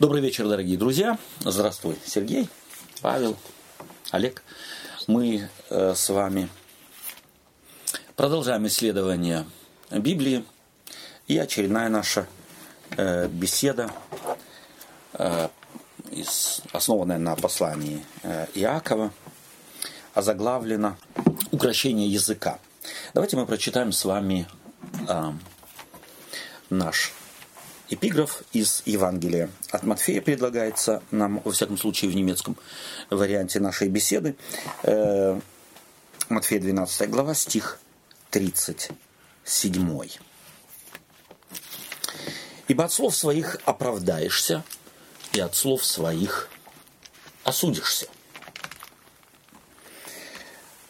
Добрый вечер, дорогие друзья. Здравствуй, Сергей, Павел, Олег. Мы э, с вами продолжаем исследование Библии. И очередная наша э, беседа, э, основанная на послании Иакова, озаглавлена «Укращение языка». Давайте мы прочитаем с вами наш эпиграф из Евангелия от Матфея предлагается нам, во всяком случае, в немецком варианте нашей беседы. Э, Матфея 12 глава, стих 37. «Ибо от слов своих оправдаешься, и от слов своих осудишься».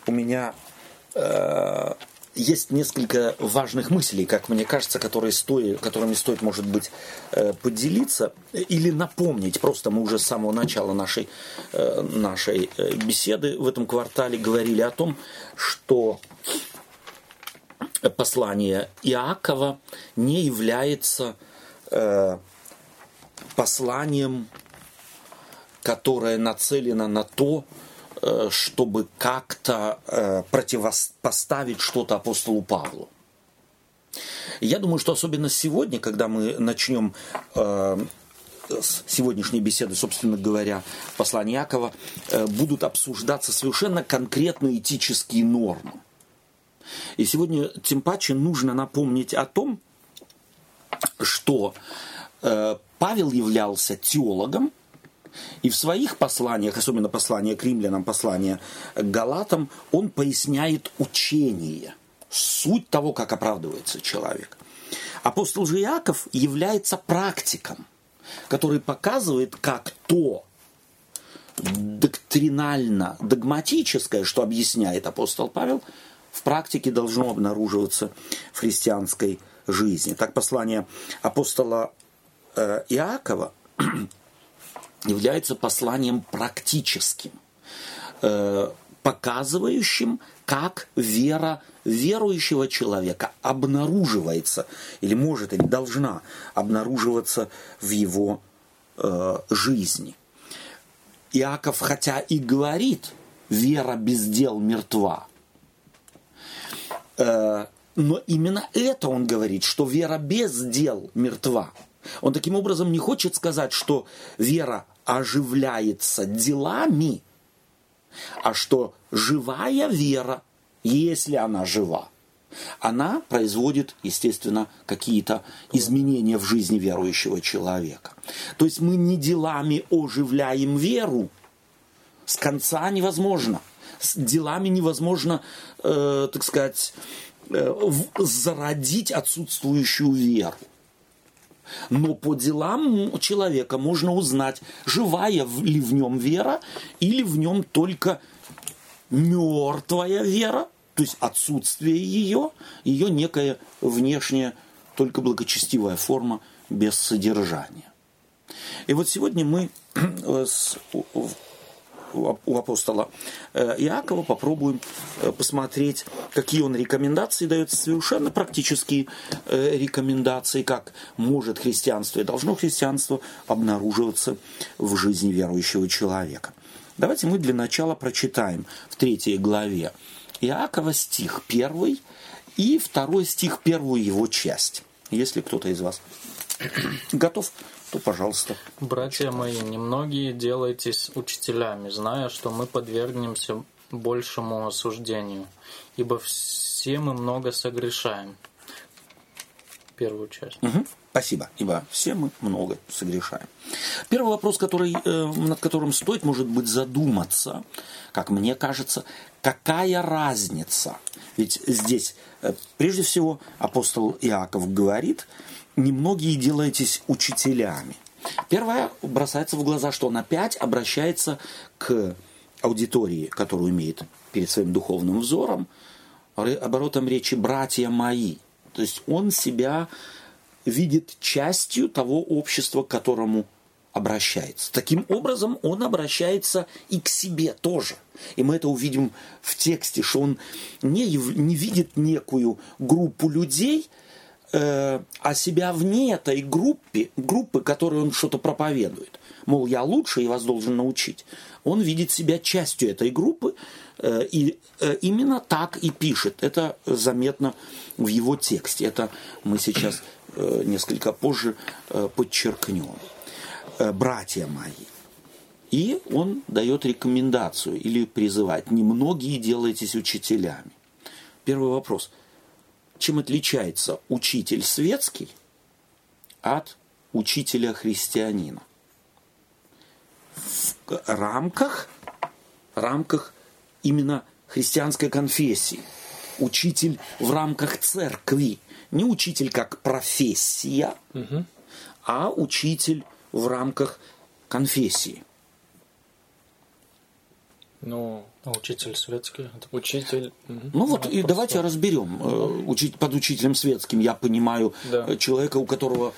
У меня э, есть несколько важных мыслей, как мне кажется, которые стоит, которыми стоит, может быть, э, поделиться или напомнить. Просто мы уже с самого начала нашей, э, нашей э, беседы в этом квартале говорили о том, что послание Иакова не является посланием, которое нацелено на то, чтобы как-то э, противопоставить что-то апостолу Павлу. Я думаю, что особенно сегодня, когда мы начнем э, с сегодняшней беседы, собственно говоря, послания Якова, будут обсуждаться совершенно конкретные этические нормы. И сегодня тем паче нужно напомнить о том, что Павел являлся теологом, и в своих посланиях, особенно послание к римлянам, послание к галатам, он поясняет учение, суть того, как оправдывается человек. Апостол же Иаков является практиком, который показывает, как то доктринально, догматическое, что объясняет апостол Павел, в практике должно обнаруживаться в христианской жизни. Так послание апостола э, Иакова является посланием практическим, э, показывающим, как вера верующего человека обнаруживается, или может, или должна обнаруживаться в его э, жизни. Иаков, хотя и говорит, вера без дел мертва, э, но именно это он говорит, что вера без дел мертва. Он таким образом не хочет сказать, что вера оживляется делами, а что живая вера, если она жива, она производит, естественно, какие-то изменения в жизни верующего человека. То есть мы не делами оживляем веру, с конца невозможно. С делами невозможно, э, так сказать, э, зародить отсутствующую веру. Но по делам человека можно узнать, живая ли в нем вера или в нем только мертвая вера, то есть отсутствие ее, ее некая внешняя, только благочестивая форма без содержания. И вот сегодня мы с у апостола э, Иакова, попробуем э, посмотреть, какие он рекомендации дает, совершенно практические э, рекомендации, как может христианство и должно христианство обнаруживаться в жизни верующего человека. Давайте мы для начала прочитаем в третьей главе Иакова стих первый и второй стих первую его часть. Если кто-то из вас готов то пожалуйста. Братья мои, немногие делайтесь учителями, зная, что мы подвергнемся большему осуждению, ибо все мы много согрешаем. Первую часть. Угу. Спасибо, ибо все мы много согрешаем. Первый вопрос, который, э, над которым стоит, может быть, задуматься, как мне кажется, какая разница? Ведь здесь, э, прежде всего, апостол Иаков говорит, немногие делаетесь учителями. Первое бросается в глаза, что он опять обращается к аудитории, которую имеет перед своим духовным взором, оборотом речи «братья мои». То есть он себя видит частью того общества, к которому обращается. Таким образом, он обращается и к себе тоже. И мы это увидим в тексте, что он не, не видит некую группу людей – э, а себя вне этой группы, группы, которой он что-то проповедует. Мол, я лучше и вас должен научить. Он видит себя частью этой группы э, и э, именно так и пишет. Это заметно в его тексте. Это мы сейчас э, несколько позже э, подчеркнем. Э, братья мои. И он дает рекомендацию или призывает. Немногие делайтесь учителями. Первый вопрос. Чем отличается учитель светский от учителя христианина? В рамках, рамках именно христианской конфессии. Учитель в рамках церкви. Не учитель как профессия, угу. а учитель в рамках конфессии. Ну, учитель светский. Это учитель. Ну вот, и давайте разберем. Э, учить, под учителем светским я понимаю да. Э, человека, у которого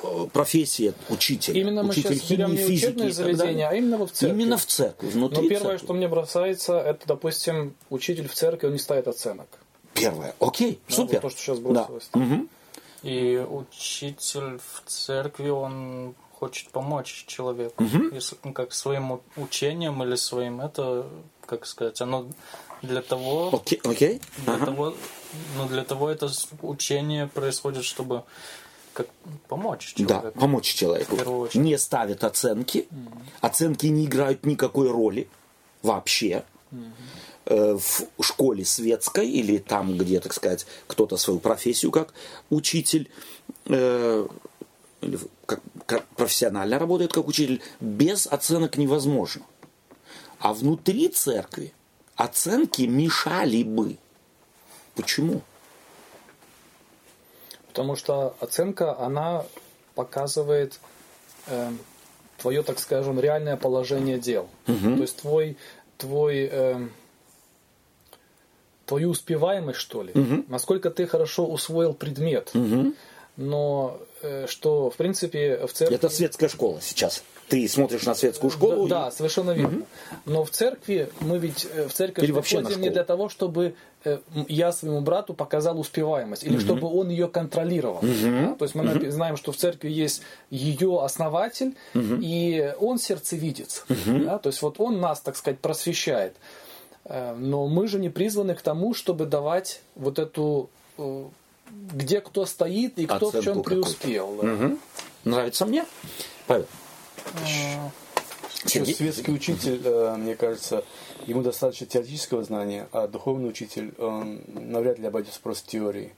э, профессия учитель. Именно мы учитель сейчас берем не учебное заведение, а именно в церкви. Именно в церкви, Но первое, церкви. что мне бросается, это, допустим, учитель в церкви, он не ставит оценок. Первое. Окей, да, супер. Вот то, что сейчас бросилось. Да. Угу. И учитель в церкви, он хочет помочь человеку, угу. если ну, как своим учением или своим это, как сказать, оно для того, okay, okay. для ага. того, ну для того это учение происходит, чтобы как помочь человеку. Да, помочь человеку. Не ставят оценки, угу. оценки не играют никакой роли вообще. Угу в школе светской или там, где, так сказать, кто-то свою профессию как учитель э, как, как профессионально работает как учитель, без оценок невозможно. А внутри церкви оценки мешали бы. Почему? Потому что оценка, она показывает э, твое, так скажем, реальное положение дел. Угу. То есть твой, твой, э, твою успеваемость, что ли, угу. насколько ты хорошо усвоил предмет. Угу но э, что, в принципе, в церкви... Это светская школа сейчас. Ты смотришь на светскую школу. Да, и... да совершенно верно. Угу. Но в церкви, мы ведь э, в церковь или вообще приходим не для того, чтобы э, я своему брату показал успеваемость, или угу. чтобы он ее контролировал. Угу. Да? То есть мы угу. знаем, что в церкви есть ее основатель, угу. и он сердцевидец. Угу. Да? То есть вот он нас, так сказать, просвещает. Но мы же не призваны к тому, чтобы давать вот эту где кто стоит и кто Оценку в чем преуспел. Да. Угу. Нравится мне? Павел. Сергей? Светский учитель, э, мне кажется, ему достаточно теоретического знания, а духовный учитель, он навряд ли обойдется просто теорией.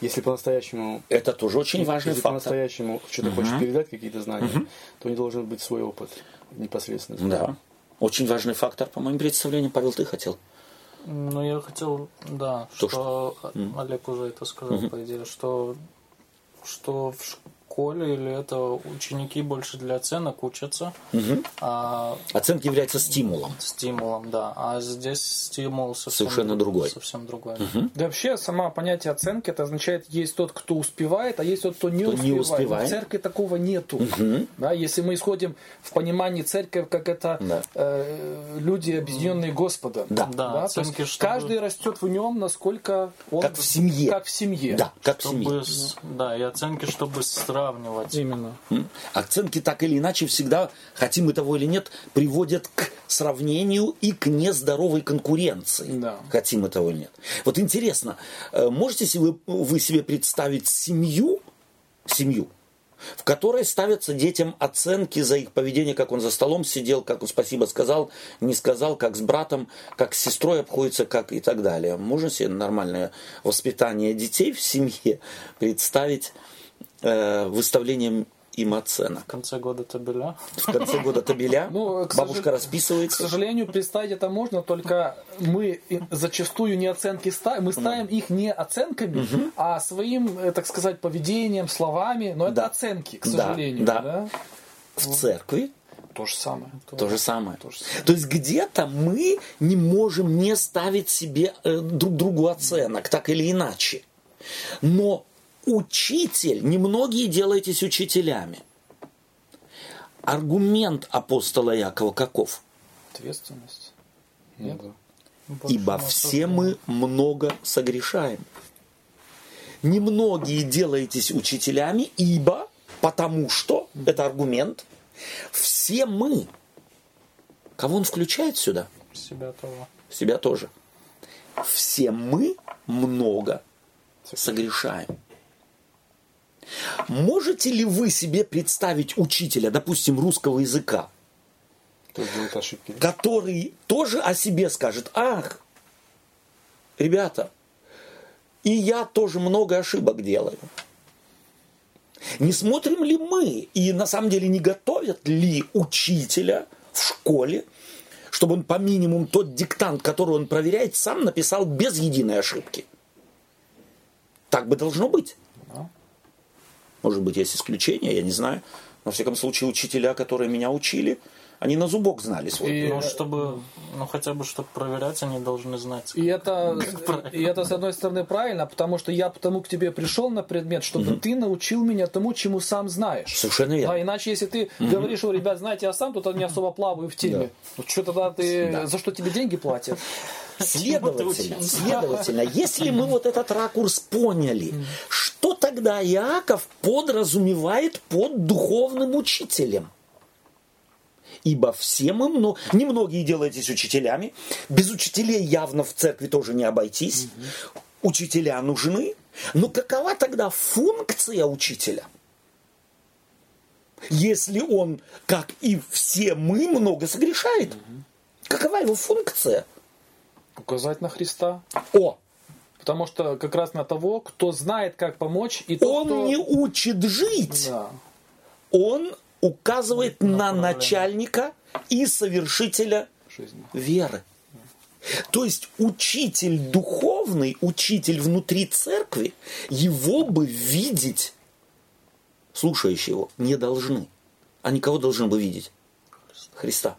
Если по-настоящему... Это тоже очень важный если фактор. по-настоящему что-то угу. хочет передать, какие-то знания, угу. то не должен быть свой опыт непосредственно. Да. Очень важный фактор, по моим представлениям. Павел, ты хотел? Ну, я хотел, да, То, что, что... Олег уже это сказал, угу. по идее, что, что в школе или это ученики больше для оценок учатся. Угу. А... Оценки являются стимулом. Стимулом, да. А здесь стимул совсем совершенно другой. Совсем другой. Угу. Да вообще, сама понятие оценки, это означает, есть тот, кто успевает, а есть тот, кто не, кто успевает. не успевает. В церкви такого нету. Угу. Да, если мы исходим в понимании церкви, как это да. э, люди, объединенные Господом. Да. да, да оценки, то есть чтобы... каждый растет в нем, насколько он... Как в семье. Как в семье. Да, как чтобы, в семье. Да, и оценки, чтобы сравнивать. Именно. Оценки так или иначе всегда, хотим мы того или нет, приводят к сравнению и к нездоровой конкуренции. Да. Хотим мы того или нет. Вот интересно, э, можете вы, вы себе представить семью, семью, в которой ставятся детям оценки за их поведение, как он за столом сидел, как он спасибо сказал, не сказал, как с братом, как с сестрой обходится, как и так далее. Можно себе нормальное воспитание детей в семье представить выставлением им оценок. В конце года табеля. В конце года табеля Ну, к бабушка сожал- К расписывается. сожалению, представить это можно, только мы зачастую не оценки ставим, мы ставим их не оценками, а своим, э, так сказать, поведением, словами, но это Да. оценки, к Да, сожалению. да. В церкви То же самое. то же самое. То же самое. То есть где-то мы не можем не ставить себе э, друг другу оценок, так или иначе. Но учитель, немногие делаетесь учителями. Аргумент апостола Якова каков? Ответственность. Ну, да. Ибо все мы много согрешаем. немногие делаетесь учителями, ибо, потому что, это аргумент, все мы, кого он включает сюда? Себя того. Себя тоже. Все мы много согрешаем. Можете ли вы себе представить учителя, допустим, русского языка, который тоже о себе скажет, ах, ребята, и я тоже много ошибок делаю. Не смотрим ли мы, и на самом деле не готовят ли учителя в школе, чтобы он по минимуму тот диктант, который он проверяет, сам написал без единой ошибки? Так бы должно быть. Может быть, есть исключения, я не знаю. Но, во всяком случае, учителя, которые меня учили, они на зубок знали свой. И- Ну, чтобы, ну, хотя бы, чтобы проверять, они должны знать. И это, и это, с одной стороны, правильно, потому что я потому к тебе пришел на предмет, чтобы ты научил меня тому, чему сам знаешь. Совершенно верно. А иначе, если ты говоришь, что, ребят, знаете, я сам тут не особо плаваю в теме, ну что тогда ты, за что тебе деньги платят? Следовательно, следовательно, если мы вот этот ракурс поняли, что тогда Иаков подразумевает под духовным учителем? Ибо все мы, мно- немногие делаетесь учителями, без учителей явно в церкви тоже не обойтись, учителя нужны, но какова тогда функция учителя? Если он, как и все мы, много согрешает, какова его функция? Указать на Христа. О, Потому что как раз на того, кто знает, как помочь, и тот, он кто... не учит жить, Да. он указывает на Направление. начальника и совершителя Жизни. веры. То есть учитель духовный, учитель внутри церкви, его бы видеть слушающие его не должны. Они кого должны бы видеть? Христа.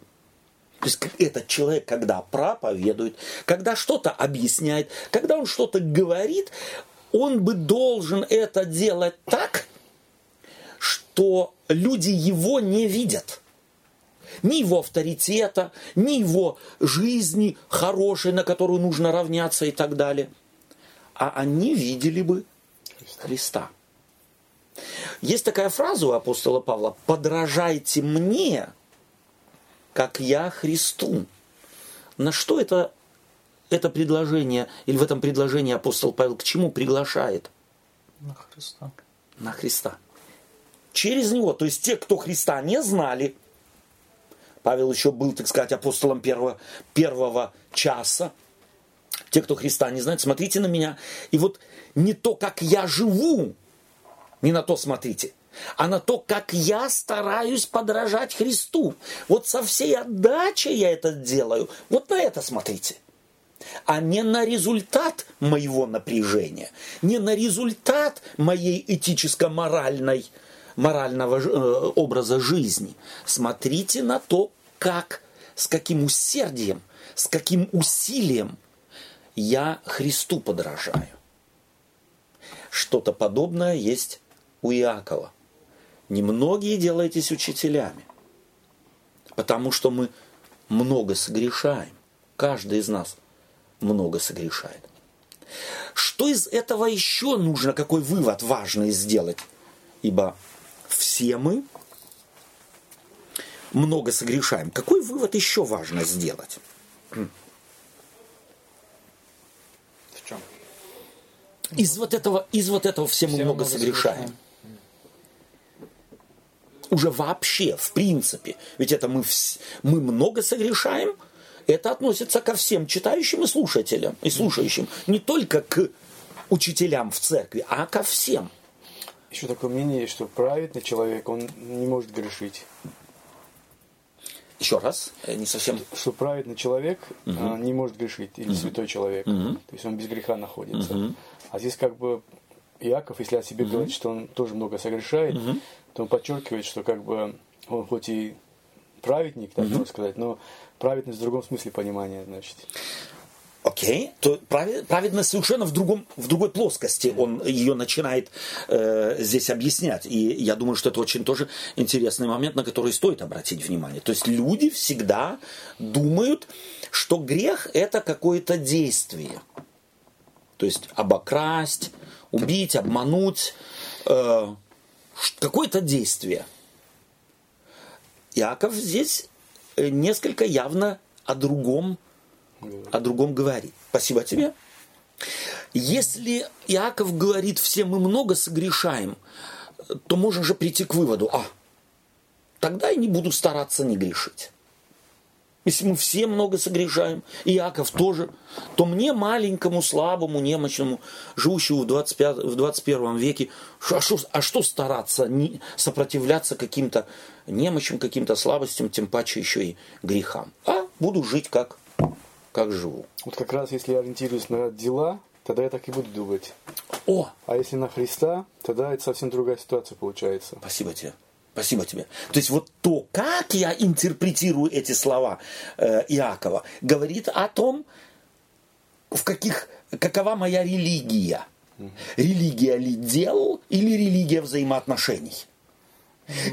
То есть этот человек, когда проповедует, когда что-то объясняет, когда он что-то говорит, он бы должен это делать так, что люди его не видят. Ни его авторитета, ни его жизни хорошей, на которую нужно равняться и так далее. А они видели бы Христа. Есть такая фраза у апостола Павла «подражайте мне, как я Христу». На что это, это предложение, или в этом предложении апостол Павел к чему приглашает? На Христа. На Христа. Через него, то есть те, кто Христа не знали, Павел еще был, так сказать, апостолом первого, первого часа, те, кто Христа не знает, смотрите на меня. И вот не то, как я живу, не на то смотрите, а на то, как я стараюсь подражать Христу. Вот со всей отдачей я это делаю. Вот на это смотрите. А не на результат моего напряжения, не на результат моей этическо-моральной морального э, образа жизни. Смотрите на то, как, с каким усердием, с каким усилием я Христу подражаю. Что-то подобное есть у Иакова. Немногие делаетесь учителями, потому что мы много согрешаем. Каждый из нас много согрешает. Что из этого еще нужно, какой вывод важный сделать? Ибо все мы много согрешаем. Какой вывод еще важно сделать? В чем? Из вот этого, из вот этого все мы Все много много согрешаем. Уже вообще, в принципе. Ведь это мы, вс- мы много согрешаем. Это относится ко всем читающим и слушателям, и слушающим. Не только к учителям в церкви, а ко всем. Еще такое мнение, что праведный человек, он не может грешить. Еще раз, я не совсем... Что праведный человек а, не может грешить, или святой человек. То есть он без греха находится. А здесь как бы Иаков, если о себе говорит, что он тоже много согрешает, то он подчеркивает, что как бы он хоть и праведник, так можно сказать, но праведность в другом смысле понимания, значит. Окей, то прави- праведность совершенно в, другом, в другой плоскости. Он ее начинает э, здесь объяснять. И я думаю, что это очень тоже интересный момент, на который стоит обратить внимание. То есть люди всегда думают, что грех это какое-то действие. То есть обокрасть, убить, обмануть, э, какое-то действие. Иаков здесь э, несколько явно о другом, о другом говорит. Спасибо тебе. Если Иаков говорит, все мы много согрешаем, то можно же прийти к выводу, а, тогда я не буду стараться не грешить. Если мы все много согрешаем, и Иаков тоже, то мне, маленькому, слабому, немощному, живущему в, 25, в 21 веке, а что, а что стараться, не, сопротивляться каким-то немощам, каким-то слабостям, тем паче еще и грехам. А буду жить как, как живу. Вот как раз если я ориентируюсь на дела, тогда я так и буду думать. О! А если на Христа, тогда это совсем другая ситуация получается. Спасибо тебе. Спасибо тебе. То есть вот то, как я интерпретирую эти слова э, Иакова, говорит о том, в каких, какова моя религия. Религия ли дел или религия взаимоотношений?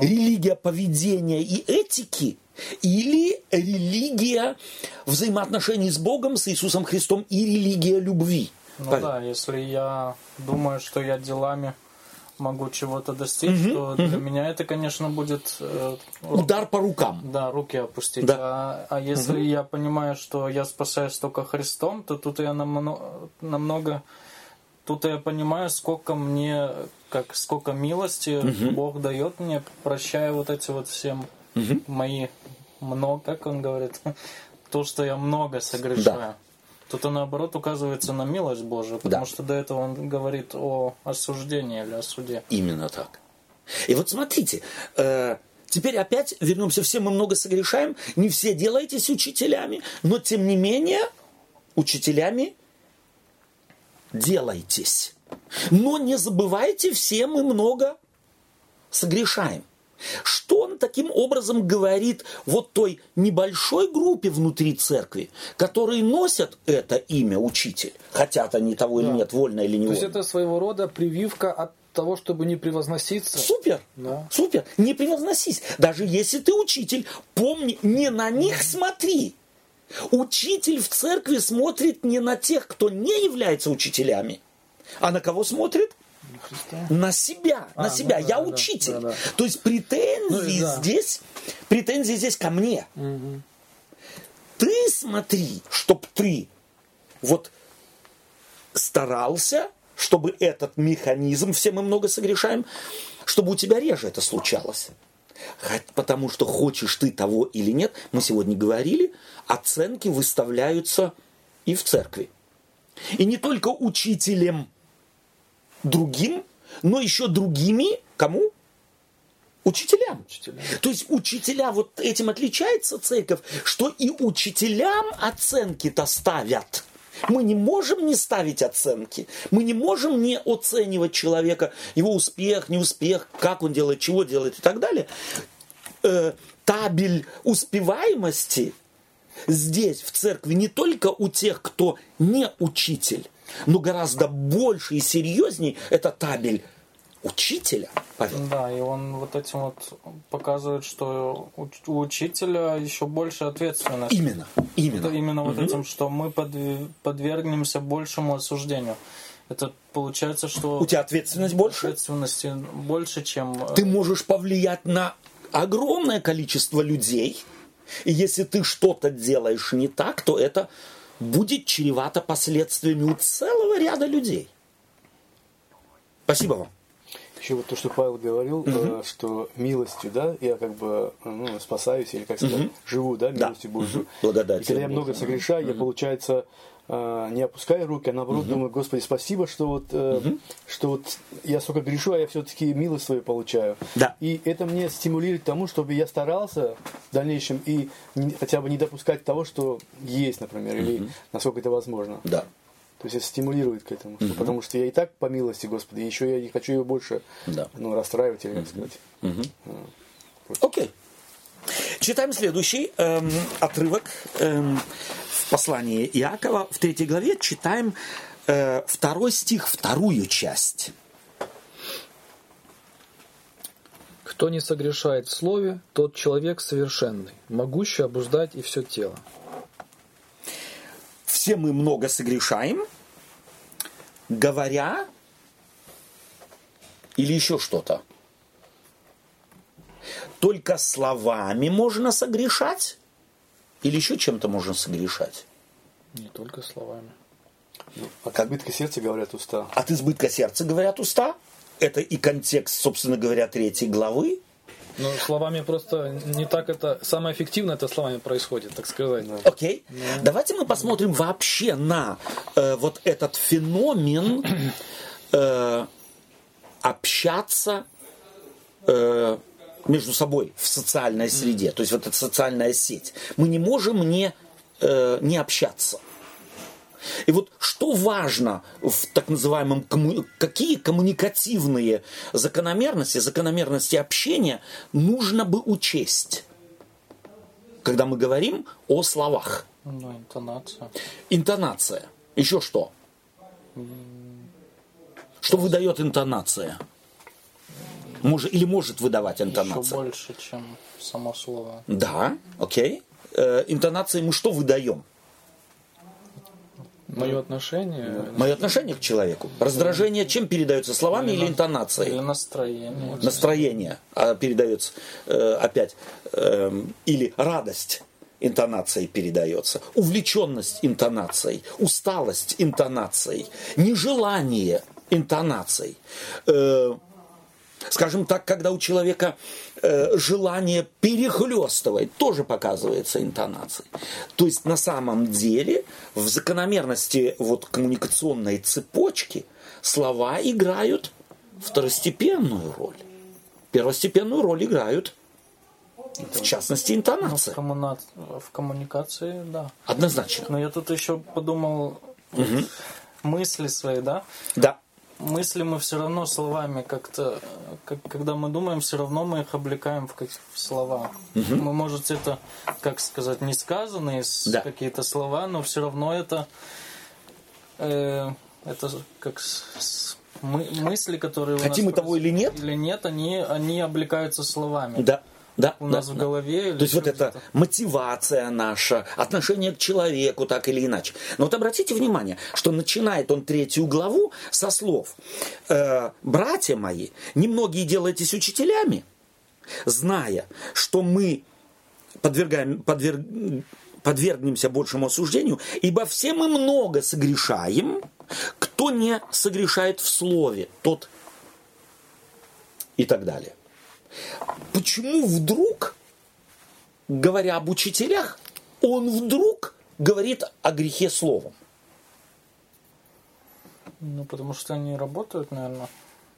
Религия поведения и этики или религия взаимоотношений с Богом, с Иисусом Христом и религия любви? Ну да, если я думаю, что я делами могу чего-то достичь, угу, то угу. для меня это, конечно, будет... Э, Удар по рукам. Да, руки опустить. Да. А, а если угу. я понимаю, что я спасаюсь только Христом, то тут я намного, намного тут я понимаю, сколько мне, как сколько милости угу. Бог дает мне, прощая вот эти вот всем угу. мои много, как он говорит, то, что я много согрешаю. Да. Тут он наоборот указывается на милость Божию, потому да. что до этого он говорит о осуждении или о суде. Именно так. И вот смотрите, э, теперь опять вернемся, все мы много согрешаем, не все делаетесь учителями, но тем не менее учителями делайтесь. Но не забывайте, все мы много согрешаем. Что он таким образом говорит вот той небольшой группе внутри церкви, которые носят это имя учитель, хотят они того да. или нет, вольно или не То вольно. есть это своего рода прививка от того, чтобы не превозноситься. Супер, да. супер, не превозносись. Даже если ты учитель, помни, не на них смотри. Учитель в церкви смотрит не на тех, кто не является учителями, а на кого смотрит? На себя, а, на себя. Ну, Я да, учитель. Да, да. То есть претензии ну, да. здесь, претензии здесь ко мне. Угу. Ты смотри, чтоб ты вот старался, чтобы этот механизм, все мы много согрешаем, чтобы у тебя реже это случалось. Потому что хочешь ты того или нет, мы сегодня говорили, оценки выставляются и в церкви. И не только учителем другим, но еще другими, кому? Учителям. учителям. То есть учителя, вот этим отличается церковь, что и учителям оценки-то ставят. Мы не можем не ставить оценки. Мы не можем не оценивать человека, его успех, неуспех, как он делает, чего делает и так далее. Э, табель успеваемости здесь, в церкви, не только у тех, кто не учитель, но гораздо больше и серьезней это табель учителя. Павел. Да, и он вот этим вот показывает, что у учителя еще больше ответственности. Именно, именно. Это именно угу. вот этим, что мы подвергнемся большему осуждению. Это получается, что... У тебя ответственность больше? Ответственности больше, чем... Ты можешь повлиять на огромное количество людей, и если ты что-то делаешь не так, то это будет чревато последствиями у целого ряда людей. Спасибо вам. Еще вот то, что Павел говорил, угу. что милостью, да, я как бы ну, спасаюсь, или как сказать, угу. живу, да, милостью да. Божью. Угу. Благодать. И когда я много согрешаю, угу. я, получается, не опускаю руки, а наоборот угу. думаю, Господи, спасибо, что вот, угу. что вот я сколько грешу, а я все-таки милость свою получаю. Да. И это мне стимулирует к тому, чтобы я старался в дальнейшем и хотя бы не допускать того, что есть, например, угу. или насколько это возможно. Да. То есть это стимулирует к этому, угу. потому что я и так по милости Господи, еще я не хочу ее больше да. ну, расстраивать или как сказать. Угу. Окей. Okay. Читаем следующий эм, отрывок. Эм, послании Иакова в третьей главе читаем э, второй стих, вторую часть. Кто не согрешает в слове, тот человек совершенный, могущий обуздать и все тело. Все мы много согрешаем, говоря Или еще что-то? Только словами можно согрешать? Или еще чем-то можно согрешать? Не только словами. От избытка сердца говорят уста. От избытка сердца говорят уста. Это и контекст, собственно говоря, третьей главы. Но словами просто не так это... Самое эффективное это словами происходит, так сказать. Окей. Давайте мы посмотрим вообще на э, вот этот феномен э, общаться э, между собой в социальной среде. То есть вот эта социальная сеть. Мы не можем не, э, не общаться. И вот что важно в так называемом, комму... какие коммуникативные закономерности, закономерности общения нужно бы учесть, когда мы говорим о словах. Ну, интонация. Интонация. Еще что? Что выдает интонация? Может, или может выдавать Еще интонация? больше, чем само слово. Да, окей. Э, интонацией мы что выдаем? Мое отношение... Мое отношение к человеку. Раздражение чем передается? Словами или Или интонацией? настроение. Настроение а, передается э, опять. эм, или радость интонацией передается. Увлеченность интонацией. Усталость интонацией. Нежелание интонацией. Скажем так, когда у человека э, желание перехлестывать, тоже показывается интонацией. То есть на самом деле в закономерности вот коммуникационной цепочки слова играют второстепенную роль. Первостепенную роль играют, в частности, Ну, в, интонация. коммуна- в коммуникации, да. Однозначно. Но я тут еще подумал мысли свои, да? Да. Мысли мы все равно словами как-то, как, когда мы думаем, все равно мы их облекаем в, как, в слова. Мы, может, это, как сказать, не сказанные Да. какие-то слова, но все равно это, э, это как с- мы- мысли, которые Хотим мы того или нет? или нет, они, они облекаются словами. Да. Да, У да, нас в да. голове. или То есть вот это мотивация наша, отношение к человеку так или иначе. Но вот обратите внимание, что начинает он третью главу со слов «Э, «Братья мои, немногие делайтесь учителями, зная, что мы подвергаем, подверг- подвергнемся большему осуждению, ибо все мы много согрешаем, кто не согрешает в слове, тот и так далее. Почему вдруг, говоря об учителях, он вдруг говорит о грехе словом? Ну, потому что они работают, наверное.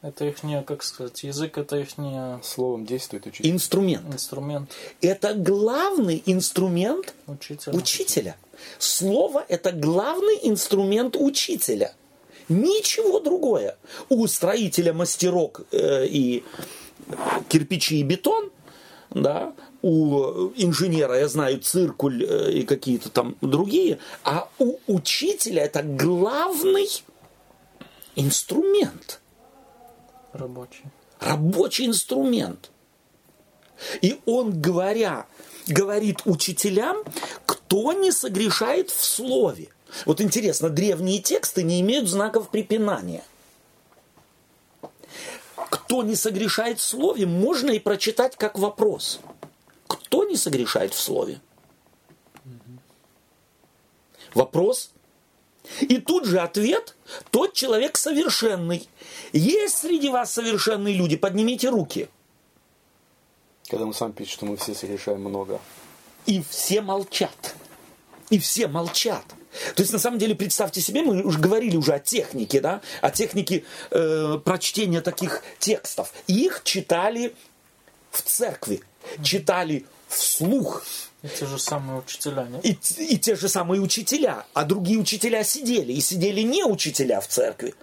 Это их не, как сказать, язык это их не Словом действует учитель. Инструмент. инструмент Это главный инструмент учителя. учителя. Слово – это главный инструмент учителя. Ничего другое. У строителя мастерок э, и кирпичи и бетон, да, у инженера, я знаю, циркуль э, и какие-то там другие, а у учителя это главный инструмент, Рабочий. рабочий инструмент. И он, говоря, говорит учителям, кто не согрешает в слове. Вот интересно, древние тексты не имеют знаков препинания. Кто не согрешает в слове, можно и прочитать как вопрос. Кто не согрешает в слове? Вопрос. И тут же ответ. Тот человек совершенный. Есть среди вас совершенные люди? Поднимите руки. Когда он сам пишет, что мы все совершаем много. И все молчат. И все молчат. То есть, на самом деле, представьте себе, мы уже говорили уже о технике, да, о технике э, прочтения таких текстов. Их читали в церкви, читали вслух. И те же самые учителя, нет? И, и те же самые учителя, а другие учителя сидели. И сидели не учителя в церкви.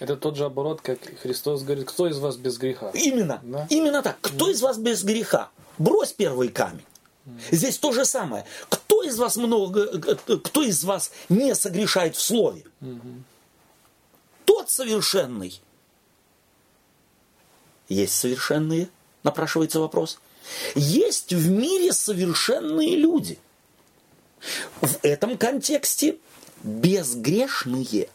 Это тот же оборот, как Христос говорит, кто из вас без греха? Именно. Да. Именно так. Кто из вас без греха? Брось первый камень. Здесь то же самое. Кто из вас много, э, кто из вас не согрешает в слове? Тот совершенный. Есть совершенные? Напрашивается вопрос. Есть в мире совершенные люди. В этом контексте безгрешные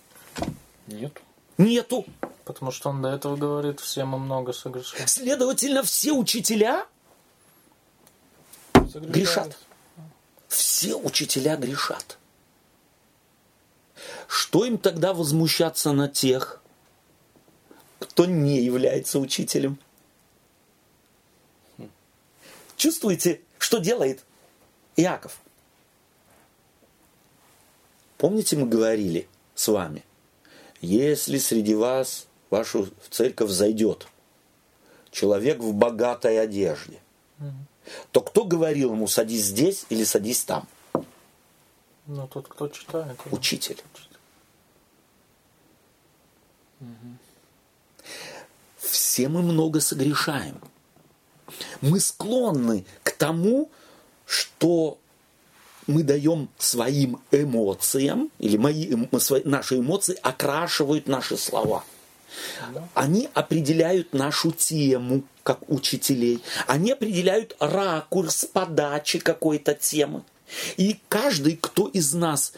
Нет. нету. Потому что он до этого говорит, все мы много согрешаем. Следовательно, все учителя. Грешат. Все учителя грешат. Что им тогда возмущаться на тех, кто не является учителем? Чувствуете, что делает Иаков? Помните, мы говорили с вами, если среди вас в вашу церковь зайдет человек в богатой одежде, то кто говорил ему, садись здесь или садись там? Ну, тот, кто читает. Учитель. Все мы много согрешаем. Мы склонны к тому, что мы даем своим эмоциям, или мои, наши эмоции окрашивают наши слова. Они определяют нашу тему, как учителей. Они определяют ракурс подачи какой-то темы. И каждый, кто из нас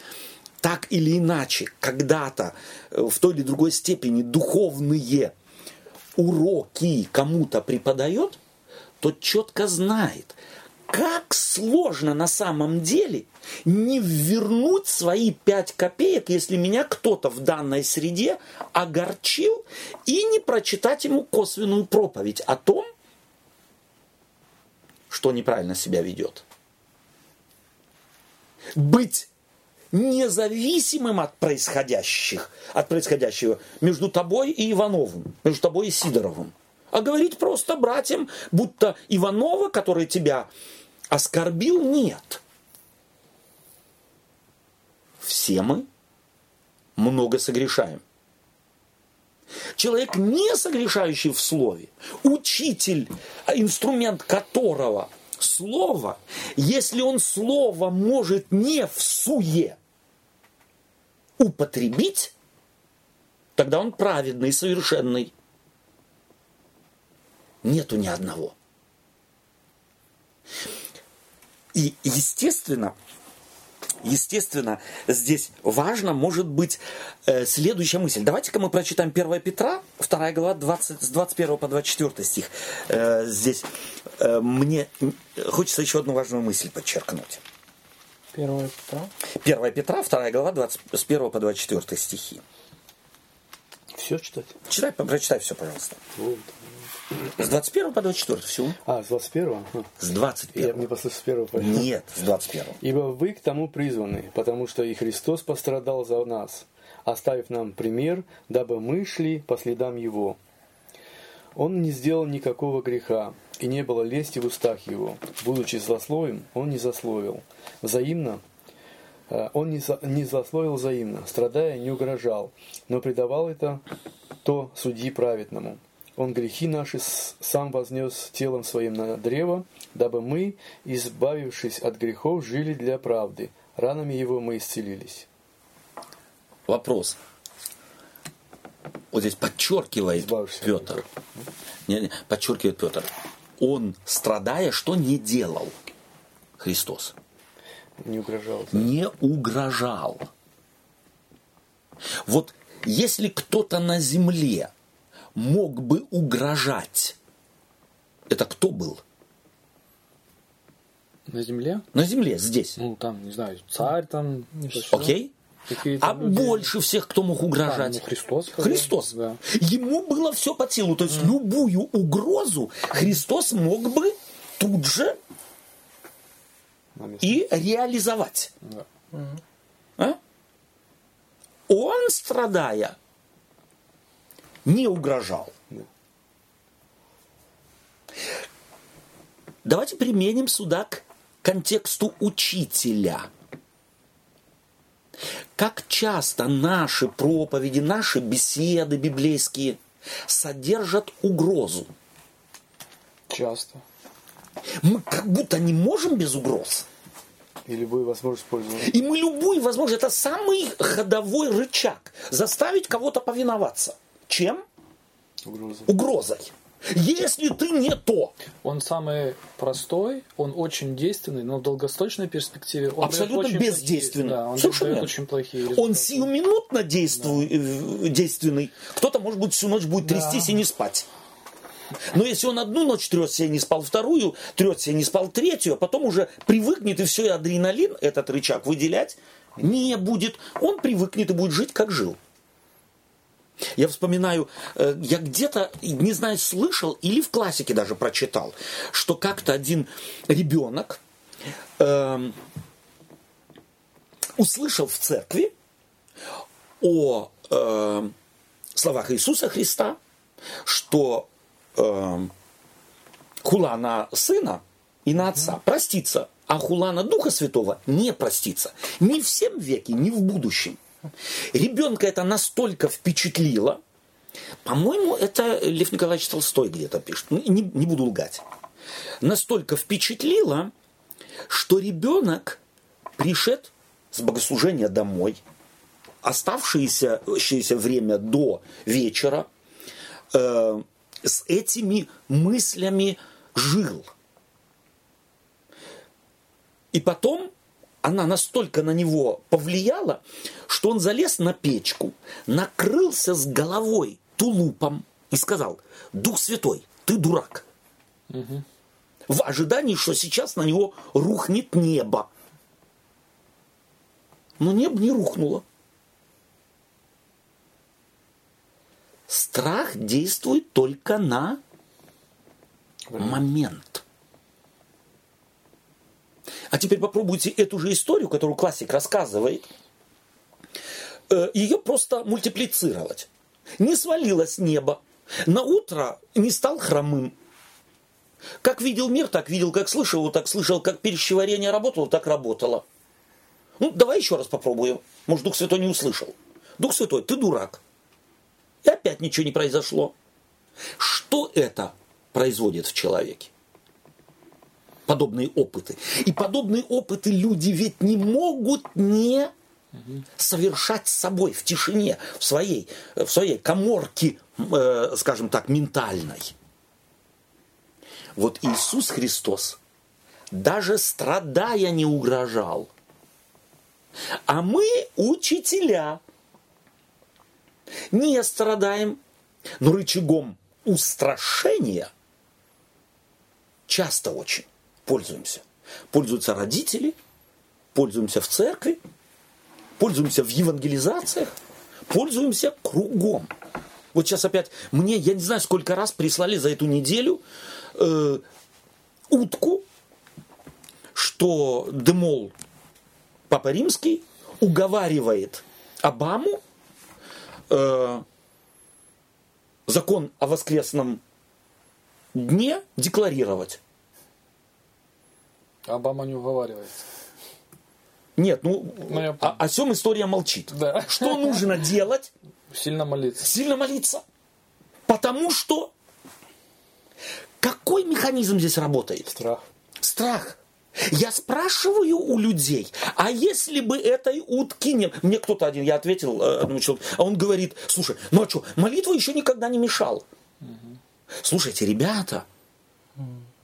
так или иначе когда-то э, в той или другой степени духовные уроки кому-то преподает, тот четко знает, как сложно на самом деле не вернуть свои пять копеек, если меня кто-то в данной среде огорчил, и не прочитать ему косвенную проповедь о том, что неправильно себя ведет. Быть независимым от происходящих, от происходящего между тобой и Ивановым, между тобой и Сидоровым. А говорить просто братьям, будто Иванова, который тебя оскорбил, нет. Все мы много согрешаем. Человек, не согрешающий в слове, учитель, инструмент которого слово, если он слово может не в суе употребить, тогда он праведный, совершенный. Нету ни одного. И, естественно, естественно, здесь важно может быть э, следующая мысль. Давайте-ка мы прочитаем 1 Петра, 2 глава, 20, с 21 по 24 стих. Э, здесь э, мне хочется еще одну важную мысль подчеркнуть. 1 Петра. 1 Петра, 2 глава, 20, с 1 по 24 стихи. Все читать? Читай, прочитай все, пожалуйста. С 21 по 24 всего. А, с 21 С Я 21. мне послушал с первого понял. Нет, с 21. Ибо вы к тому призваны, потому что и Христос пострадал за нас, оставив нам пример, дабы мы шли по следам Его. Он не сделал никакого греха, и не было лести в устах Его. Будучи злословим, Он не засловил. Взаимно э, он не, за- не злословил взаимно, страдая, не угрожал, но предавал это то судьи праведному. Он грехи наши сам вознес телом своим на древо, дабы мы, избавившись от грехов, жили для правды. Ранами его мы исцелились. Вопрос. Вот здесь подчеркивает Петр. Не, не, подчеркивает Петр. Он, страдая, что не делал Христос? Не угрожал. Не угрожал. Вот если кто-то на земле мог бы угрожать, это кто был? На земле? На земле, здесь. Ну, там, не знаю, царь там. Окей? А люди. больше всех, кто мог А, угрожать? ну, Христос. Христос. Да. Ему было все под силу. То есть любую угрозу Христос мог бы тут же и реализовать. Да. А? Он, страдая, не угрожал. Да. Давайте применим сюда к контексту учителя. Как часто наши проповеди, наши беседы библейские содержат угрозу. Часто. Мы как будто не можем без угроз. И любую возможность пользоваться. И мы любую, возможно, это самый ходовой рычаг. Заставить кого-то повиноваться. Чем? Угрозы. Угрозой. Если ты не то, Он самый простой, он очень действенный, но в долгосрочной перспективе он Абсолютно очень бездейственный. Плохие, да, он Совершенно дает очень плохие он результаты. сиюминутно действует, э, действенный. Кто-то, может быть, всю ночь будет трястись и не спать. Но если он одну ночь трется и не спал вторую, трется и не спал третью, а потом уже привыкнет, и все, и адреналин, этот рычаг выделять не будет. Он привыкнет и будет жить, как жил. Я вспоминаю, э, я где-то, не знаю, слышал или в классике даже прочитал, что как-то один ребенок эм, услышал в церкви о э, словах Иисуса Христа, что э, хула на сына и на отца простится, а хула на Духа Святого не простится. Ни в всем веке, ни в будущем. Ребенка это настолько впечатлило, по-моему, это Лев Николаевич Толстой где-то пишет, Ну, не, не буду лгать. Настолько впечатлило, что ребенок пришед с богослужения домой, оставшееся время до вечера э, с этими мыслями жил. И потом она настолько на него повлияла, что он залез на печку, накрылся с головой тулупом и сказал, Дух Святой, ты дурак. В ожидании, что сейчас на него рухнет небо. Но небо не рухнуло. Страх действует только на момент. А теперь попробуйте эту же историю, которую классик рассказывает, э, ее просто мультиплицировать. Не свалилось небо. На утро не стал хромым. Как видел мир, так видел, как слышал, так слышал, как пищеварение работало, так работало. Ну, давай еще раз попробуем. Может, Дух Святой не услышал. Дух Святой, ты дурак. И опять ничего не произошло. Что это производит в человеке? Подобные опыты. И подобные опыты люди ведь не могут не совершать с собой в тишине, в своей, в своей коморке, э, скажем так, ментальной. Вот Иисус Христос даже страдая не угрожал. А мы учителя. Не страдаем, но рычагом устрашения часто очень пользуемся. Пользуются родители, пользуемся в церкви, пользуемся в евангелизациях, пользуемся кругом. Вот сейчас опять мне, я не знаю, сколько раз прислали за эту неделю э, утку, что Демол, Папа Римский, уговаривает Обаму э, закон о воскресном дне декларировать. Обама не уговаривает. Нет, ну, Ну, я о, о чем история молчит. Да. Что нужно делать? Сильно молиться. Сильно молиться. Потому что какой механизм здесь работает? Страх. Страх. Я спрашиваю у людей, а если бы этой утки не... Мне кто-то один, я ответил э, одному человеку, а он говорит, слушай, ну а что, молитва еще никогда не мешал. Слушайте, ребята,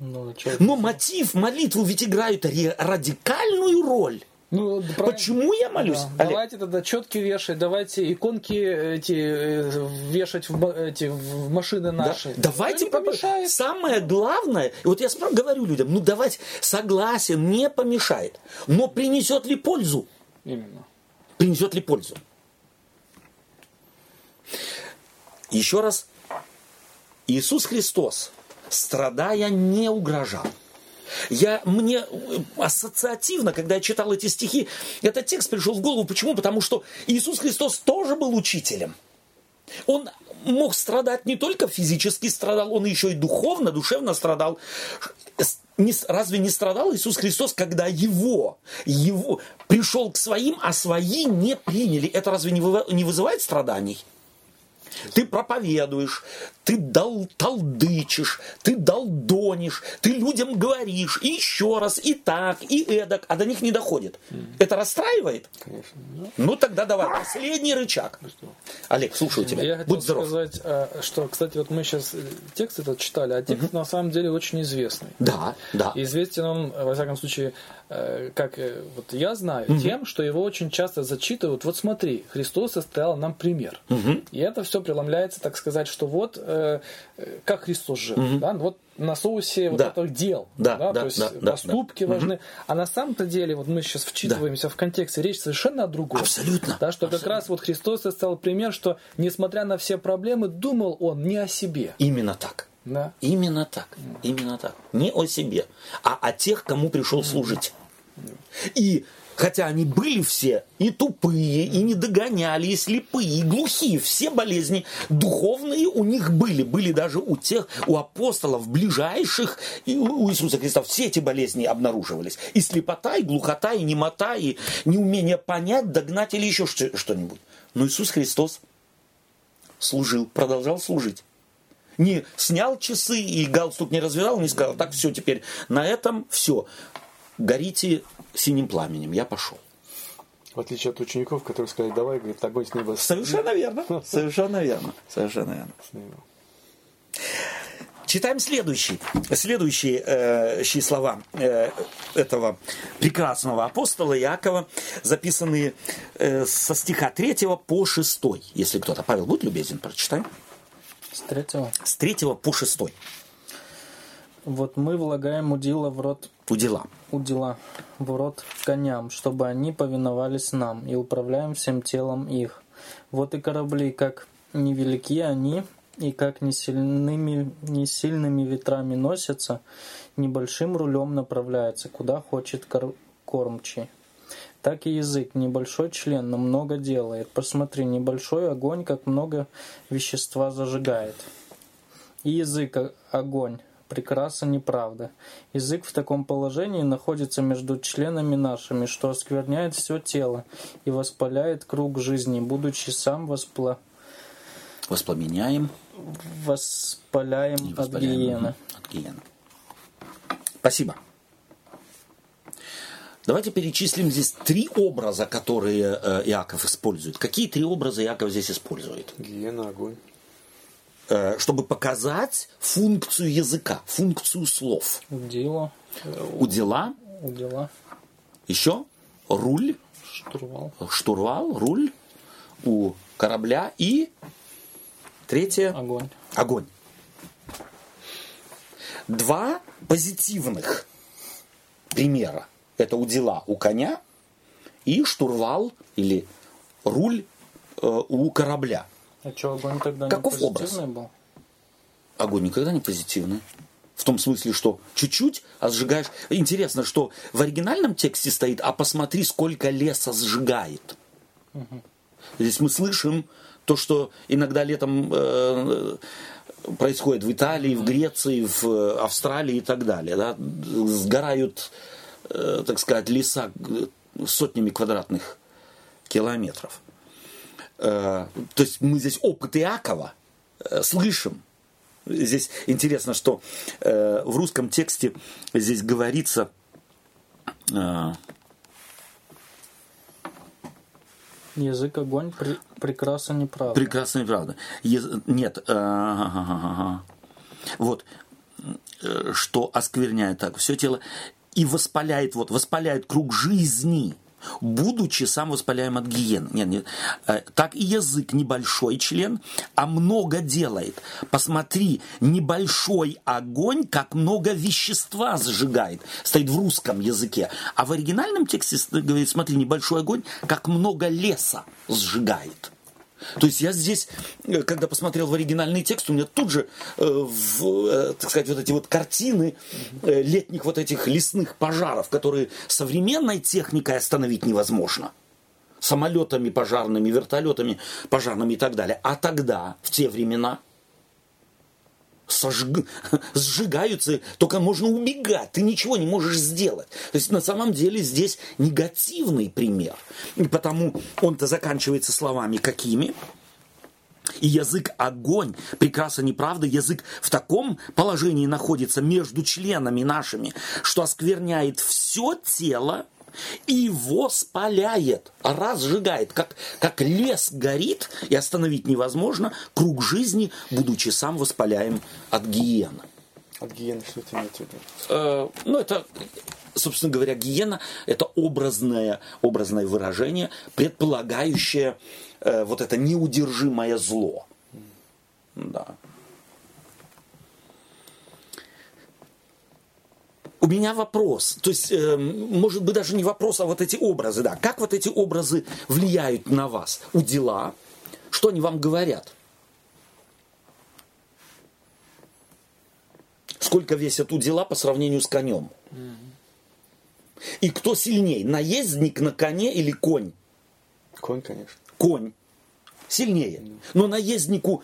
Ну, чё- но мотив молитвы ведь играет ре- радикальную роль. Ну, да, правильно. Почему я молюсь? Да. Олег? Давайте тогда четки вешать, давайте иконки эти э, вешать в, эти, в машины Да? наши. Давайте Никто не попро- помешает. Самое главное, вот я спра- говорю людям, ну давайте, согласен, не помешает. Но принесет ли пользу? Именно. Принесет ли пользу? Еще раз, Иисус Христос, страдая, не угрожал. Я, мне э, ассоциативно, когда я читал эти стихи, этот текст пришел в голову. Почему? Потому что Иисус Христос тоже был учителем. Он мог страдать не только физически страдал, он еще и духовно, душевно страдал. Разве не страдал Иисус Христос, когда его, его пришел к своим, а свои не приняли? Это разве не вызывает страданий? Ты проповедуешь, ты дал, талдычишь, ты долдонишь, ты людям говоришь и еще раз, и так, и эдак, а до них не доходит. Это расстраивает? Конечно. Ну тогда давай, последний рычаг. Олег, слушаю тебя. Я хотел Будь здоров. сказать, а, что, кстати, вот мы сейчас текст этот читали, а текст на самом деле очень известный. Да, да. Известен он, во всяком случае, э, как э, вот я знаю, тем, что его очень часто зачитывают. Вот смотри, Христос состоял нам пример. И это все преломляется, так сказать, что вот э, э, как Христос жил. Да? Вот на соусе вот Да. этих дел. Да, да, то есть да, да, поступки важны. А на самом-то деле, вот мы сейчас вчитываемся в контексте, речь совершенно о другом. Абсолютно. Да, что как раз вот Христос составил пример, что несмотря на все проблемы, думал он не о себе. Именно так. Да. Именно так. Именно так. Не о себе, а о тех, кому пришел служить. И хотя они были все и тупые, и не догоняли, и слепые, и глухие, все болезни духовные у них были. Были даже у тех, у апостолов ближайших, и у Иисуса Христа все эти болезни обнаруживались. И слепота, и глухота, и немота, и неумение понять, догнать или еще что- что-нибудь. Но Иисус Христос служил, продолжал служить не снял часы и галстук не развязал, не сказал, так, все, теперь на этом все. Горите синим пламенем, я пошел. В отличие от учеников, которые сказали, давай, говорит, огонь с неба. Совершенно верно, совершенно верно, совершенно верно. Читаем следующий, следующие э, слова э, этого прекрасного апостола Иакова, записанные э, со стиха 3 по 6. Если кто-то, Павел, будь любезен, прочитай. С третьего. С 3 по 6. Вот мы влагаем удила в рот Удила. удила в рот коням, чтобы они повиновались нам, и управляем всем телом их. Вот и корабли, как невелики они, и как не сильными, не сильными ветрами носятся, небольшим рулем направляется, куда хочет кор- кормчий. Так и язык, небольшой член, но много делает. Посмотри, небольшой огонь, как много вещества зажигает. И язык о- огонь, прекраса неправда. Язык в таком положении находится между членами нашими, что оскверняет все тело и воспаляет круг жизни, будучи сам воспла... Воспламеняем воспаляем и от воспаляем гиены. от гиены. Спасибо. Давайте перечислим здесь три образа, которые э, Иаков использует. Какие три образа Иаков здесь использует? Гиена, огонь. Э, чтобы показать функцию языка, функцию слов. Удила, Удила, удила, еще руль, штурвал, штурвал, руль у корабля и третье огонь. огонь. Два позитивных примера. Это удила у коня и штурвал или руль э, у корабля. А что, огонь тогда Каков не образ? был? Огонь никогда не позитивный. В том смысле, что чуть-чуть, а сжигаешь. Интересно, что в оригинальном тексте стоит, а посмотри, сколько леса сжигает. Здесь мы слышим то, что иногда летом э, происходит в Италии, в Греции, в Австралии и так далее. Да? Сгорают, э, так сказать, леса э, сотнями квадратных километров. Э, то есть мы здесь опыт Иакова э, слышим. Здесь интересно, что э, в русском тексте здесь говорится Язык огонь, при- прекраса неправда. Прекрасная правда. Ез- Нет. ага. Вот. Что оскверняет так все тело и воспаляет, вот, воспаляет круг жизни, будучи сам воспаляем от гиен. Нет, нет. Э, Так и язык небольшой член, а много делает. Посмотри, небольшой огонь, как много вещества сжигает. Стоит в русском языке. А в оригинальном тексте говорит, смотри, небольшой огонь, как много леса сжигает. То есть я здесь, э, когда посмотрел в оригинальный текст, у меня тут же, э, в, э, так сказать, вот эти вот картины э, летних вот этих лесных пожаров, которые современной техникой остановить невозможно. Самолетами пожарными, вертолетами пожарными и так далее. А тогда, в те времена, сожг- сжигаются, только можно убегать, ты ничего не можешь сделать. То есть на самом деле здесь негативный пример. И потому он-то заканчивается словами какими? И язык огонь, прекрасно неправда, язык в таком положении находится между членами нашими, что оскверняет все тело и его спаляет, разжигает, как, как лес горит, и остановить невозможно, круг жизни, будучи сам воспаляем от гиены. От гиены что ты имеете в виду? Э, ну, это, собственно говоря, гиена – это образное, образное выражение, предполагающее э, вот это неудержимое зло. Да. У меня вопрос, то есть, э, может быть, даже не вопрос, а вот эти образы, да. Как вот эти образы влияют на вас? У дела, что они вам говорят? Сколько весят у дела по сравнению с конем? И кто сильней, наездник на коне или конь? Конь, конечно. Конь сильнее. Но наезднику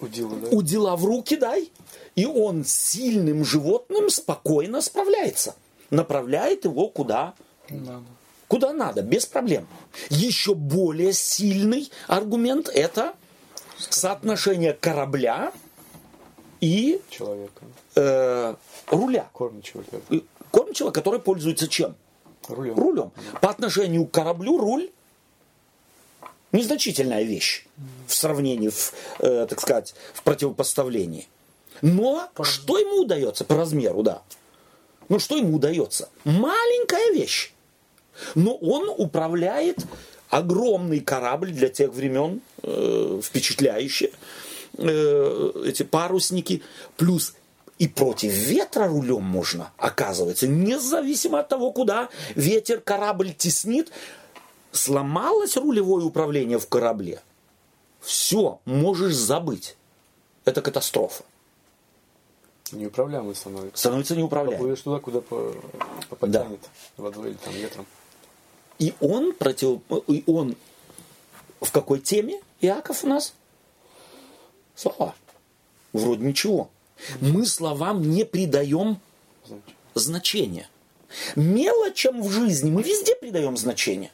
Удила, да? удила в руки дай, и он с сильным животным спокойно справляется. Направляет его куда Надо. куда надо, без проблем. Еще более сильный аргумент – это соотношение корабля и Человека. э, руля. Кормчего. Кормчего, который пользуется чем? Рулем. Рулем. По отношению к кораблю руль незначительная вещь в сравнении, в, э, так сказать, в противопоставлении. Но что ему удается по размеру, да? Ну что ему удается? Маленькая вещь. Но он управляет огромный корабль для тех времен, э, впечатляющие, э, эти парусники, плюс и против ветра рулем можно, оказывается, независимо от того, куда ветер корабль теснит, сломалось рулевое управление в корабле, все, можешь забыть. Это катастрофа. Неуправляемый становится. Становится неуправляемым. Поплывешь туда, куда по, по- потянет водой или там ветром. И он против... И он в какой теме, Иаков, у нас? Слова. Вроде ничего. Мы словам не придаем значения. Мелочам в жизни мы везде придаем значение.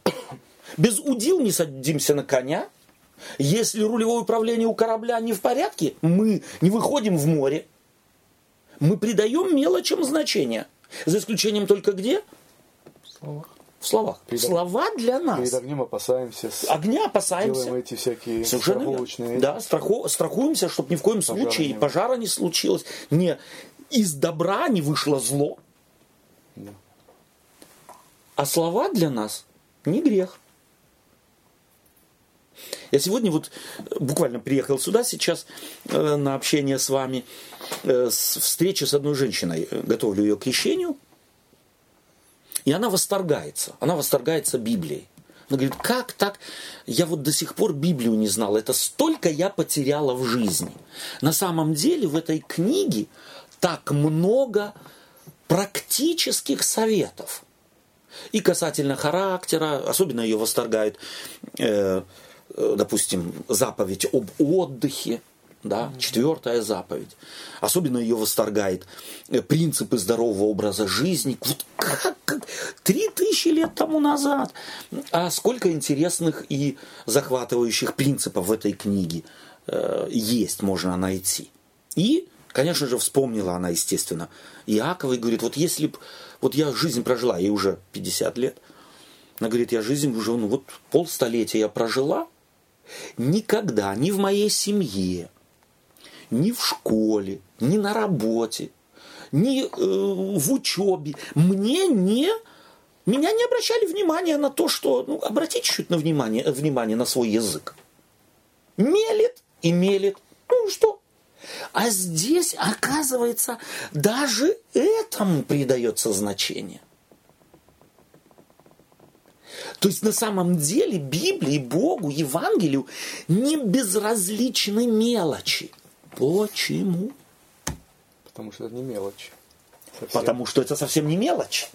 Без удил не садимся на коня. Если рулевое управление у корабля не в порядке, мы не выходим в море. Мы придаем мелочам значение. За исключением только где? В словах. Перед- Слова для нас. Перед огнем опасаемся, с- Огня опасаемся. делаем эти всякие Совершенно верно. страховочные. Да, страху- страхуемся, чтобы ни в коем Пожара случае не пожара не случилось. Не из добра не вышло зло. Да. А слова для нас не грех. Я сегодня вот э, буквально приехал сюда сейчас э, на общение с вами, э, с встречи с одной женщиной. Готовлю ее к крещению. И она восторгается. Она восторгается Библией. Она говорит, как так? Я вот до сих пор Библию не знала. Это столько я потеряла в жизни. На самом деле в этой книге так много практических советов. И касательно характера, особенно ее восторгает, э, э, допустим, заповедь об отдыхе, да, четвертая заповедь. Особенно ее восторгает э, принципы здорового образа жизни. Вот как, как три тысячи лет тому назад. А сколько интересных и захватывающих принципов в этой книге э, есть, можно найти. И, конечно же, вспомнила она, естественно, Иакова и говорит, вот если б, вот я жизнь прожила, ей уже 50 лет, она говорит, я жизнь уже, ну вот полстолетия я прожила, никогда ни в моей семье, ни в школе, ни на работе, ни э, в учебе мне не меня не обращали внимания на то, что ну, обратите чуть на внимание, внимание на свой язык. Мелет и мелет. Ну что? А здесь, оказывается, даже этому придается значение. То есть на самом деле Библии, Богу, Евангелию не безразличны мелочи. Почему? Потому что это не мелочь. Совсем. Потому что это совсем не мелочь.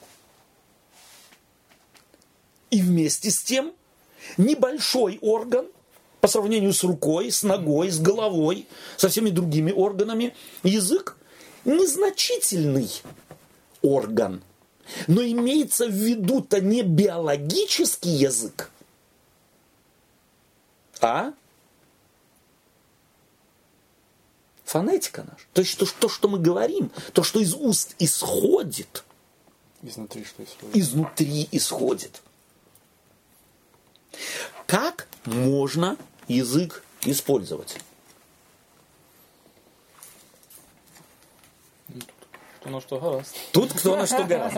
И вместе с тем небольшой орган по сравнению с рукой, с ногой, с головой, со всеми другими органами, язык незначительный орган. Но имеется в виду-то не биологический язык, а Фонетика наша. То есть то, то, что мы говорим, то, что из уст исходит, Изнутри что исходит? изнутри исходит. Как можно язык использовать? На что гораст. Тут кто на что гораст.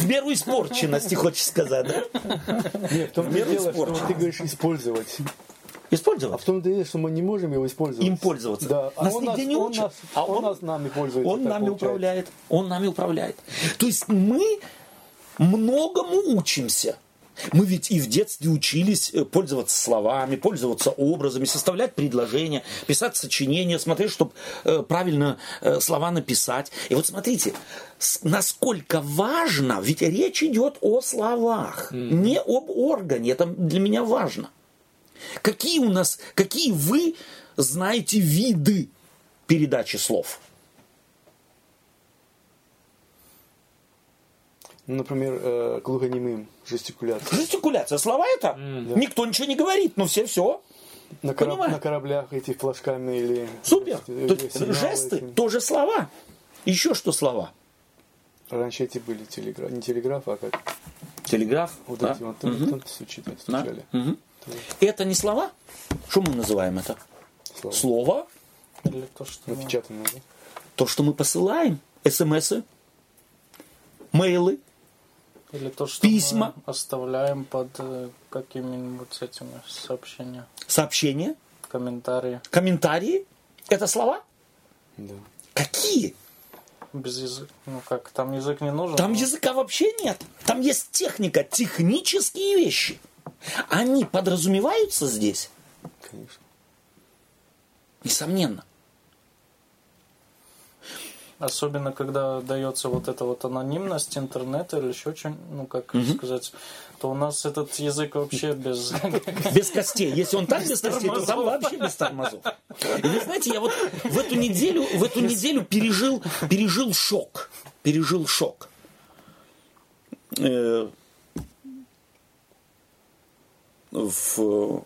В меру испорченности, хочешь сказать, да? Нет, в том В меру дело, что ты говоришь использовать. А Использовать. в том-то и дело, что мы не можем его использовать. Им пользоваться. Да. А Нас он, нас, нигде не он, учат. нас, А он он- нас нами пользуется. Он нами получается. управляет. Он нами управляет. То есть мы многому учимся. Мы ведь и в детстве учились э, пользоваться словами, пользоваться образами, составлять предложения, писать сочинения, смотреть, чтобы правильно э, слова написать. И вот смотрите, насколько важно, ведь речь идет о словах, не об органе. Это для меня важно. Какие у нас, какие вы знаете виды передачи слов? Например, э, глухонемым, жестикуляция. Жестикуляция. Слова это? Никто ничего не говорит, но все все. На, кораб- Понимаю. на кораблях эти флажками или... Супер. э, сигналы жесты эти. тоже слова. Еще что слова? Раньше эти были телеграф, не телеграф, а как Телеграф. вот да? эти вот там, там стучит, Да. стучали. Мгм. Это не слова? Что мы называем это? Слова. Слово. Или то, что... Напечатанные, да? То, что мы посылаем. СМСы. Мейлы. Или то, что Письма. мы оставляем под э, какими-нибудь этими сообщениями, Сообщения. комментарии. Комментарии. Это слова? Да. Какие? Без языка. Ну как, там язык не нужен? Там но- языка вообще нет. Там есть техника, технические вещи. Они подразумеваются здесь? Конечно. Несомненно. Особенно, когда дается вот эта вот анонимность интернета или еще что ну как сказать, то у нас этот язык вообще без... Без костей. Если он так без костей, то там вообще без тормозов. И вы знаете, я вот в эту неделю, в эту неделю пережил, пережил шок. Пережил шок. Э, в-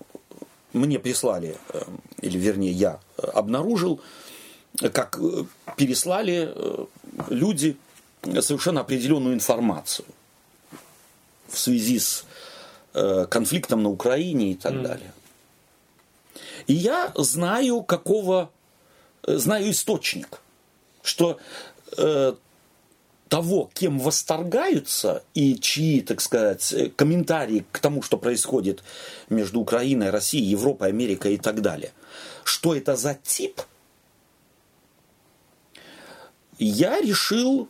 мне прислали, э, или вернее я э, обнаружил, как э, переслали э, люди совершенно определенную информацию в связи с э, конфликтом на Украине и так далее. И я знаю, какого, знаю источник, что э, того, кем восторгаются и чьи, так сказать, комментарии к тому, что происходит между Украиной, Россией, Европой, Америкой и так далее, что это за тип, я решил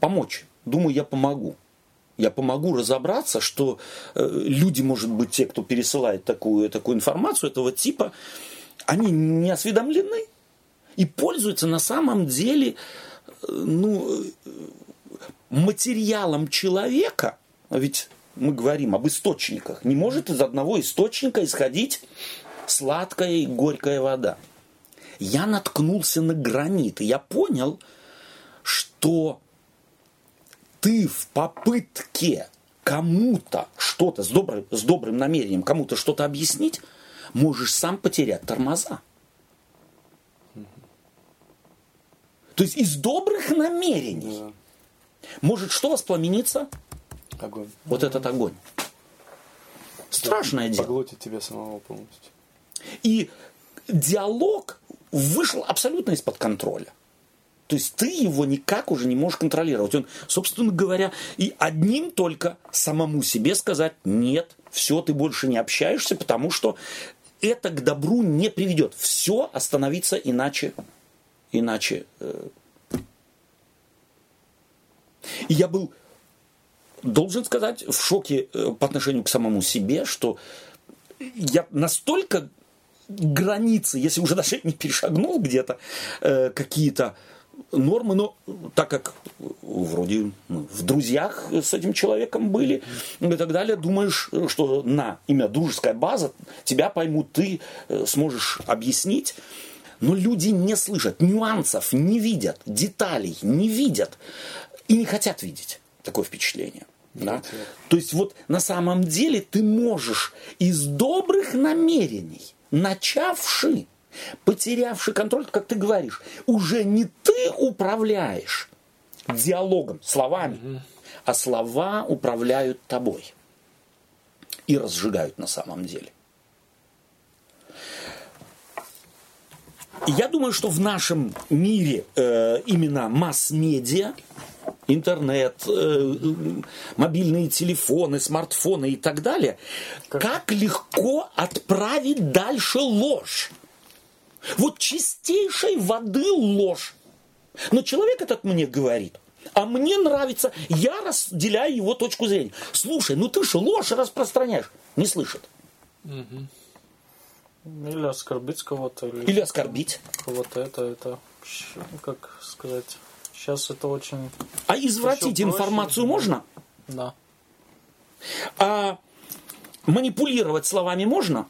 помочь. Думаю, я помогу. Я помогу разобраться, что э, люди, может быть, те, кто пересылает такую, такую информацию этого типа, они не осведомлены и пользуются на самом деле э, ну, э, материалом человека. А Ведь мы говорим об источниках. Не может из одного источника исходить сладкая и горькая вода. Я наткнулся на гранит, и я понял, что ты в попытке кому-то что-то с добрым, с добрым намерением, кому-то что-то объяснить, можешь сам потерять тормоза. То есть из добрых намерений Да. может что воспламениться? Огонь. Вот этот огонь. Страшное дело. Поглотит тебя самого полностью. И диалог вышел абсолютно из-под контроля. То есть ты его никак уже не можешь контролировать. Он, собственно говоря, и одним только самому себе сказать, нет, все, ты больше не общаешься, потому что это к добру не приведет. Все остановиться иначе, иначе. э. И я был, должен сказать, в шоке э, по отношению к самому себе, что я настолько границы, если уже даже не перешагнул где-то э, какие-то нормы, но так как вроде ну, в друзьях с этим человеком были и так далее, думаешь, что на имя дружеская база тебя поймут, ты э, сможешь объяснить. Но люди не слышат, нюансов не видят, деталей не видят и не хотят видеть такое впечатление. Да? То есть вот на самом деле ты можешь из добрых намерений, начавши Потерявший контроль, как ты говоришь, уже не ты управляешь диалогом, словами, а слова управляют тобой и разжигают на самом деле. Я думаю, что в нашем мире э, именно масс-медиа, интернет, э, мобильные телефоны, смартфоны и так далее, как? как легко отправить дальше ложь. Вот чистейшей воды ложь. Но человек этот мне говорит, а мне нравится, я разделяю его точку зрения. Слушай, ну ты же ложь распространяешь. Не слышит. Угу. Или оскорбить кого-то. Или, или оскорбить. Кого-то это, это, как сказать, сейчас это очень... А извратить информацию можно? Да. А манипулировать словами можно?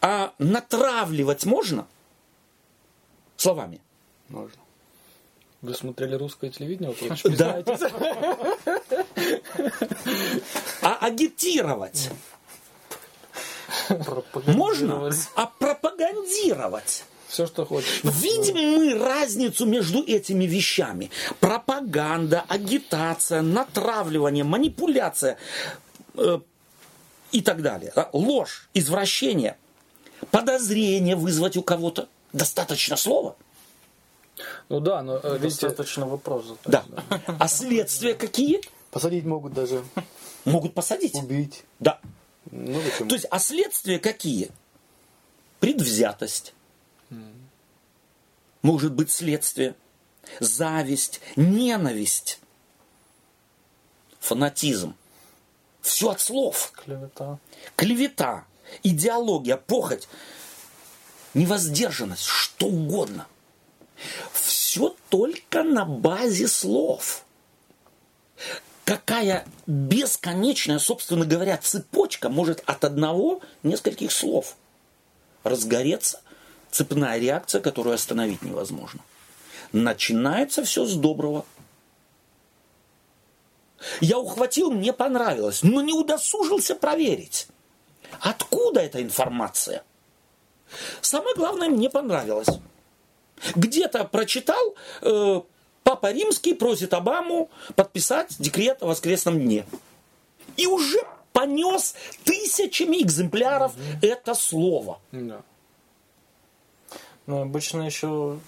А натравливать можно? Словами? Можно. Вы смотрели русское телевидение? Да. А агитировать? Можно? А пропагандировать? Все, что хочешь. Видим мы разницу между этими вещами. Пропаганда, агитация, натравливание, манипуляция э, и так далее. Ложь, извращение, подозрение вызвать у кого-то. Достаточно слова. Ну да, но э, видите... Достаточно вопросов. Да. А следствия какие? Посадить могут даже. Могут посадить. Убить. Да. Ну, То есть, а следствия какие? Предвзятость. Mm. Может быть следствие. Зависть, ненависть, фанатизм. Все от слов. Клевета. Клевета, идеология, похоть, невоздержанность, что угодно. Все только на базе слов какая бесконечная, собственно говоря, цепочка может от одного нескольких слов разгореться, цепная реакция, которую остановить невозможно. Начинается все с доброго. Я ухватил, мне понравилось, но не удосужился проверить, откуда эта информация. Самое главное, мне понравилось. Где-то прочитал, э, Папа Римский просит Обаму подписать декрет о воскресном дне. И уже понес тысячами экземпляров угу. это слово. Да. Ну, обычно еще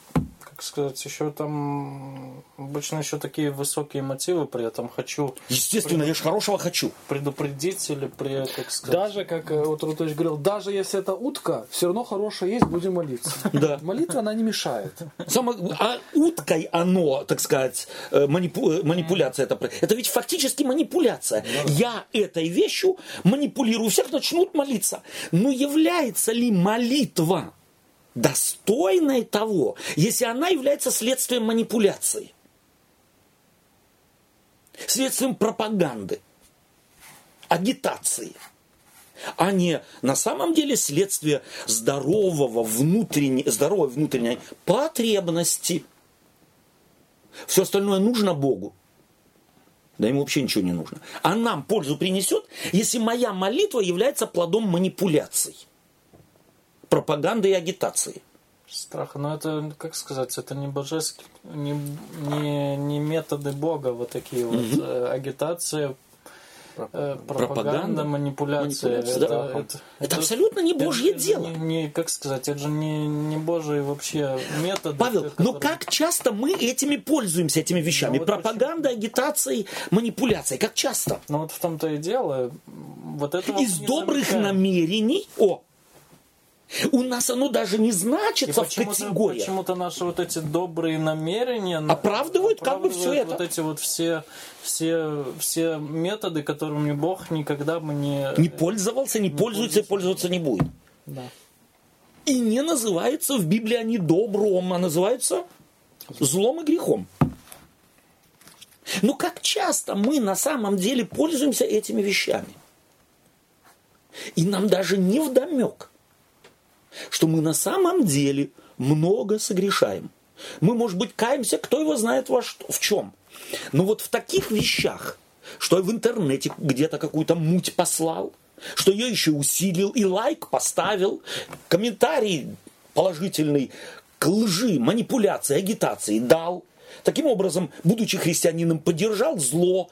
как сказать, еще там обычно еще такие высокие мотивы при этом хочу. Естественно, пред... я же хорошего хочу. Предупредить или при, как сказать. Даже, как э, вот Рутович говорил, даже если это утка, все равно хорошая есть, будем молиться. Да. Молитва, она не мешает. Само... А уткой оно, так сказать, э, манипу... Э, манипуляция это. Это ведь фактически манипуляция. Да. Я этой вещью манипулирую, всех начнут молиться. Но является ли молитва достойной того, если она является следствием манипуляции, следствием пропаганды, агитации, а не на самом деле следствие здорового внутренней, здоровой внутренней потребности. Все остальное нужно Богу. Да ему вообще ничего не нужно. А нам пользу принесет, если моя молитва является плодом манипуляций пропаганды и агитации. Страх, но это, как сказать, это не божеский, не, не, не методы Бога, вот такие угу. вот э, агитация, э, пропаганда, пропаганда, манипуляция. манипуляция это, да. это, это, это абсолютно не Божье это дело. Не, не, как сказать, это же не, не Божий вообще метод. Павел, который... но как часто мы этими пользуемся, этими вещами? Ну, вот Пропаганда, почему? агитацией, манипуляцией. Как часто? Ну вот в том-то и дело. Вот это Из добрых замечаем. намерений... О, у нас оно даже не значится в категории. Почему-то наши вот эти добрые намерения оправдывают, оправдывают как бы все это. Вот эти вот все, все, все методы, которыми Бог никогда бы не... Не пользовался, не, не пользуется и пользоваться не будет. Да. И не называется в Библии они добром, а называются злом и грехом. Но как часто мы на самом деле пользуемся этими вещами? И нам даже не вдомек – что мы на самом деле много согрешаем. Мы, может быть, каемся, кто его знает во что, в чем. Но вот в таких вещах, что я в интернете где-то какую-то муть послал, что я еще усилил и лайк поставил, комментарий положительный к лжи, манипуляции, агитации дал. Таким образом, будучи христианином, поддержал зло.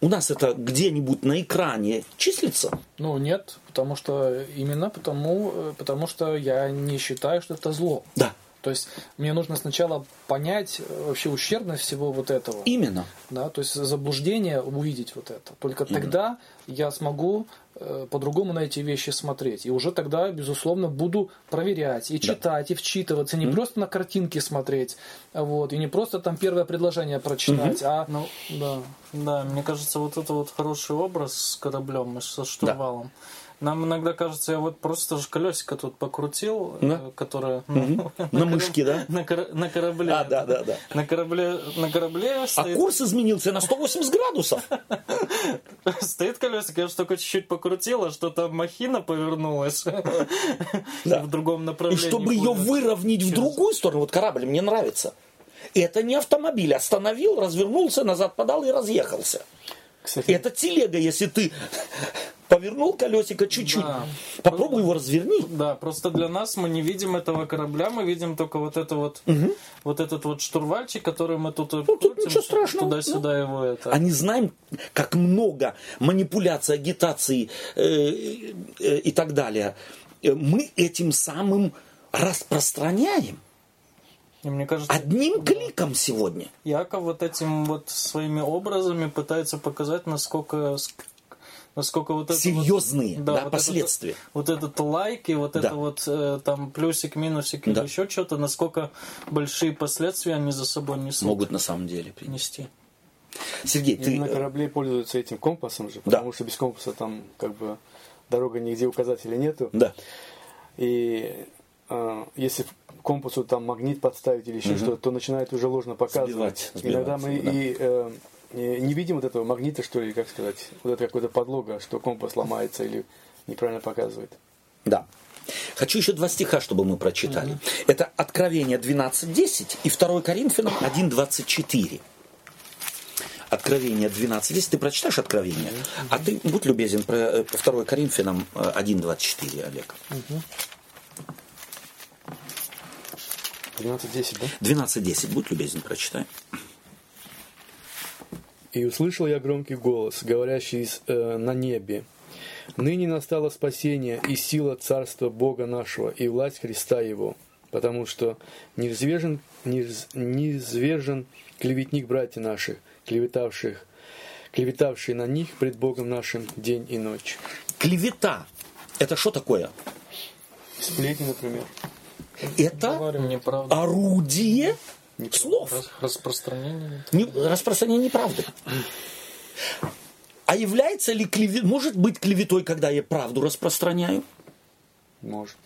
У нас это где-нибудь на экране числится? Ну, нет, потому что именно потому, э, потому что я не считаю, что это зло. Да. То есть мне нужно сначала понять э, вообще ущербность всего вот этого. Именно. Да, то есть заблуждение увидеть вот это. Только тогда я смогу э, по-другому на эти вещи смотреть. И уже тогда, безусловно, буду проверять и читать, и вчитываться. Не просто на картинки смотреть, вот, и не просто там первое предложение прочитать, а Ну, да, да, мне кажется, вот это вот хороший образ с кораблем и со штурвалом. Нам иногда кажется, я вот просто же колесико тут покрутил, Да. э, которое ну, На мышке, да? на, кора- на корабле. А, да, да, да. На корабле, на корабле А курс изменился на 180 градусов. стоит колесико, я же только чуть-чуть покрутил, а что-то махина повернулась Да. в другом И направлении. чтобы ее выровнять в другую сторону, вот корабль мне нравится. Это не автомобиль. Остановил, развернулся, назад подал и разъехался. Кстати, Это телега, если ты повернул колесико чуть-чуть, Да. попробуй его разверни. Да, просто для нас мы не видим этого корабля, мы видим только вот это вот, вот этот вот штурвальчик, который мы тут, Ну, тут крутим, ничего страшного, туда-сюда его это. А не знаем, как много манипуляций, агитаций э, э, и так далее. Э, Мы этим самым распространяем. И мне кажется, Одним кликом сегодня. Яков вот этим вот своими образами пытается показать, насколько ск- насколько вот это Серьезные, вот, да, вот последствия. Этот, вот этот лайк и вот Да. это вот э, там плюсик, минусик Да. или еще что-то, насколько большие последствия они за собой несут. Могут на самом деле принести. нести. Сергей, и ты... на э, корабле пользуются этим компасом же, Да. потому что без компаса там как бы дорога нигде указателей нету. Да. И если к компасу там магнит подставить или еще что-то, то начинает уже ложно показывать. Сбивать, Иногда мы да. и э, э, не видим вот этого магнита, что ли, как сказать, вот это какой-то подлога, что компас ломается или неправильно показывает. Да. Хочу еще два стиха, чтобы мы прочитали. Это Откровение 12.10 и 2 Коринфянам 1.24. Откровение 12.10. Ты прочитаешь Откровение? А ты будь любезен про э, 2 Коринфянам э, 1.24, Олег. 12.10, да? 12.10, будь любезен, прочитай. И услышал я громкий голос, говорящий из, э, на небе. Ныне настало спасение и сила царства Бога нашего и власть Христа Его, потому что низвержен, низ- низвержен клеветник братья наших, клеветавших, клеветавший на них пред Богом нашим день и ночь. Клевета. Это что такое? Сплетни, например. Это орудие слов. Рас- Распространение. Не- распространение неправды. А является ли клевет... Может быть клеветой, когда я правду распространяю? Может.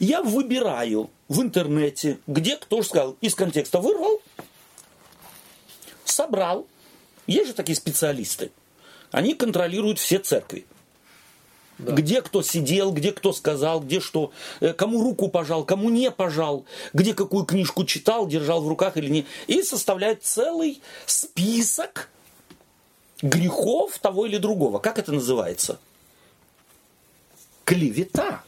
Я выбираю в интернете, где кто же сказал, из контекста вырвал, собрал. Есть же такие специалисты. Они контролируют все церкви. Где кто сидел, где кто сказал, где что, э, кому руку пожал, кому не пожал, где какую книжку читал, держал в руках или не. И составляют целый список грехов того или другого. Как это называется? Клевета.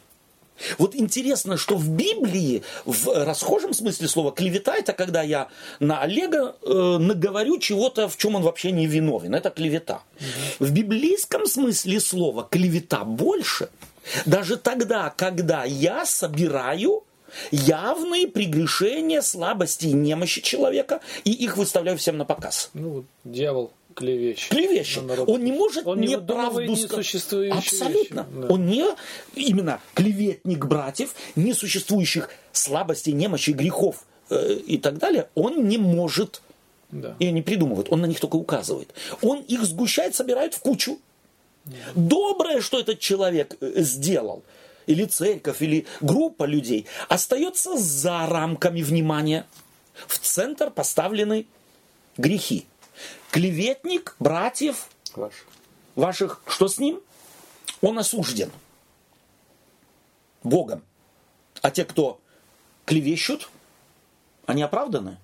Вот интересно, что в Библии, в расхожем смысле слова, клевета это когда я на Олега э, наговорю чего-то, в чем он вообще не виновен. Это клевета. В библейском смысле слова клевета больше. Даже тогда, когда я собираю явные прегрешения, слабости и немощи человека и их выставляю всем на показ. Ну, дьявол клевещет. Клевещет. Он не может Он не выдумывает сказать. Абсолютно. вещи, да. Он не именно клеветник братьев, несуществующих слабостей, немощей, грехов э, и так далее. Он не может Да. и не придумывает, он на них только указывает. Он их сгущает, собирает в кучу. Доброе, что этот человек э, сделал, или церковь, или группа людей, остается за рамками внимания. В центр поставлены грехи. Клеветник братьев Ваш. ваших, что с ним? Он осужден Богом. А те, кто клевещут, они оправданы.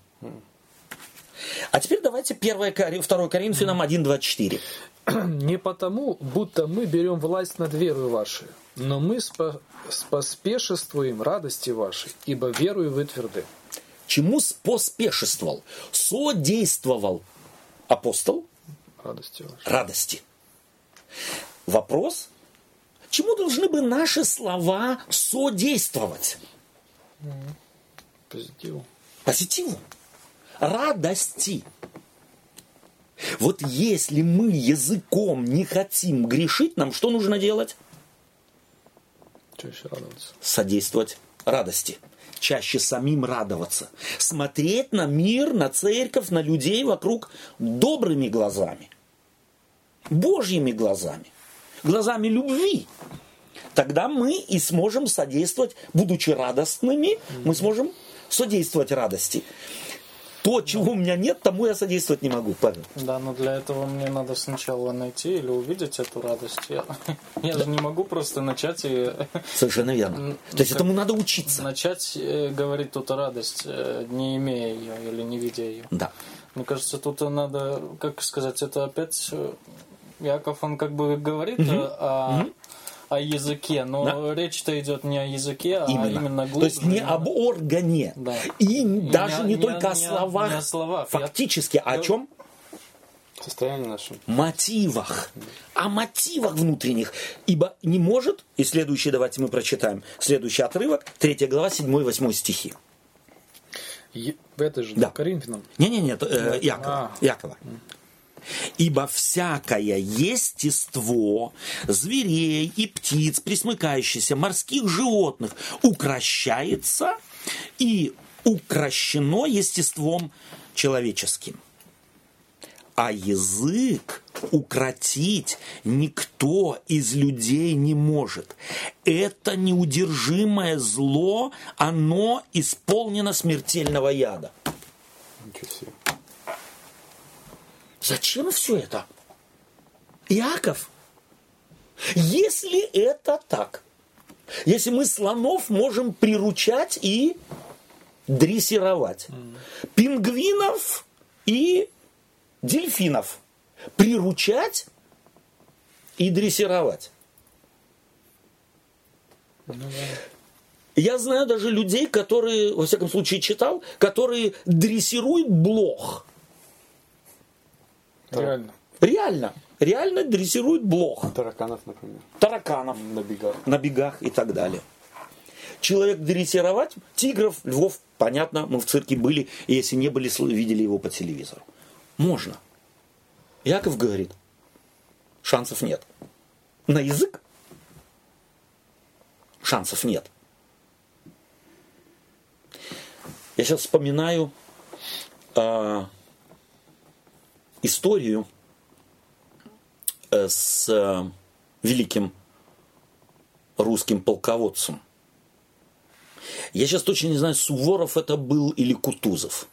А теперь давайте 1 Кори- 2 Коринфянам 1.24. Не потому, будто мы берем власть над верой вашей, но мы спо- споспешествуем радости вашей, ибо верою вы тверды. Чему поспешествовал? Содействовал апостол Радости вашей. радости. Вопрос, чему должны бы наши слова содействовать? Позитиву. Позитиву. Радости. Вот если мы языком не хотим грешить, нам что нужно делать? Чаще радоваться. Содействовать радости. Чаще самим радоваться. Смотреть на мир, на церковь, на людей вокруг добрыми глазами. Божьими глазами. Глазами любви. Тогда мы и сможем содействовать, будучи радостными, мы сможем содействовать радости. То, чего у меня нет, тому я содействовать не могу, Павел. Да, но для этого мне надо сначала найти или увидеть эту радость. Я, я же не могу просто начать и Совершенно верно. То есть этому надо учиться. начать э, говорить тут радость, э, не имея ее или не видя ее. Да. Мне кажется, тут надо, как сказать, это опять э, Яков, он как бы говорит э, о, о языке, но речь-то идет не о языке, а Именно. именно глубже. То есть не именно- об органе. Да. И даже не, не- только о не о- словах. не о словах. Я- Фактически, а о Я- чем? Состояние наше. мотивах, о мотивах внутренних. Ибо не может, и следующий, давайте мы прочитаем, следующий отрывок, 3 глава, 7-8 стихи. Е- В этой же, Да. да. Коринфянам. Не-не-не, э, Якова. А. Якова. Ибо всякое естество зверей и птиц, присмыкающихся, морских животных, укращается и укращено естеством человеческим. А язык укротить никто из людей не может. Это неудержимое зло, оно исполнено смертельного яда. Ничего себе. Зачем все это? Иаков, если это так, если мы слонов можем приручать и дрессировать, пингвинов и дельфинов приручать и дрессировать. Я знаю даже людей, которые, во всяком случае, читал, которые дрессируют блох. Реально. Реально. Реально дрессируют блох. Тараканов, например, Тараканов на бегах. на бегах и так далее. Человек дрессировать, тигров, львов, понятно, мы в цирке были, и если не были, видели его по телевизору. Можно. Яков говорит, шансов нет. На язык шансов нет. Я сейчас вспоминаю а, историю э, с э, великим русским полководцем. Я сейчас точно не знаю, Суворов это был или Кутузов.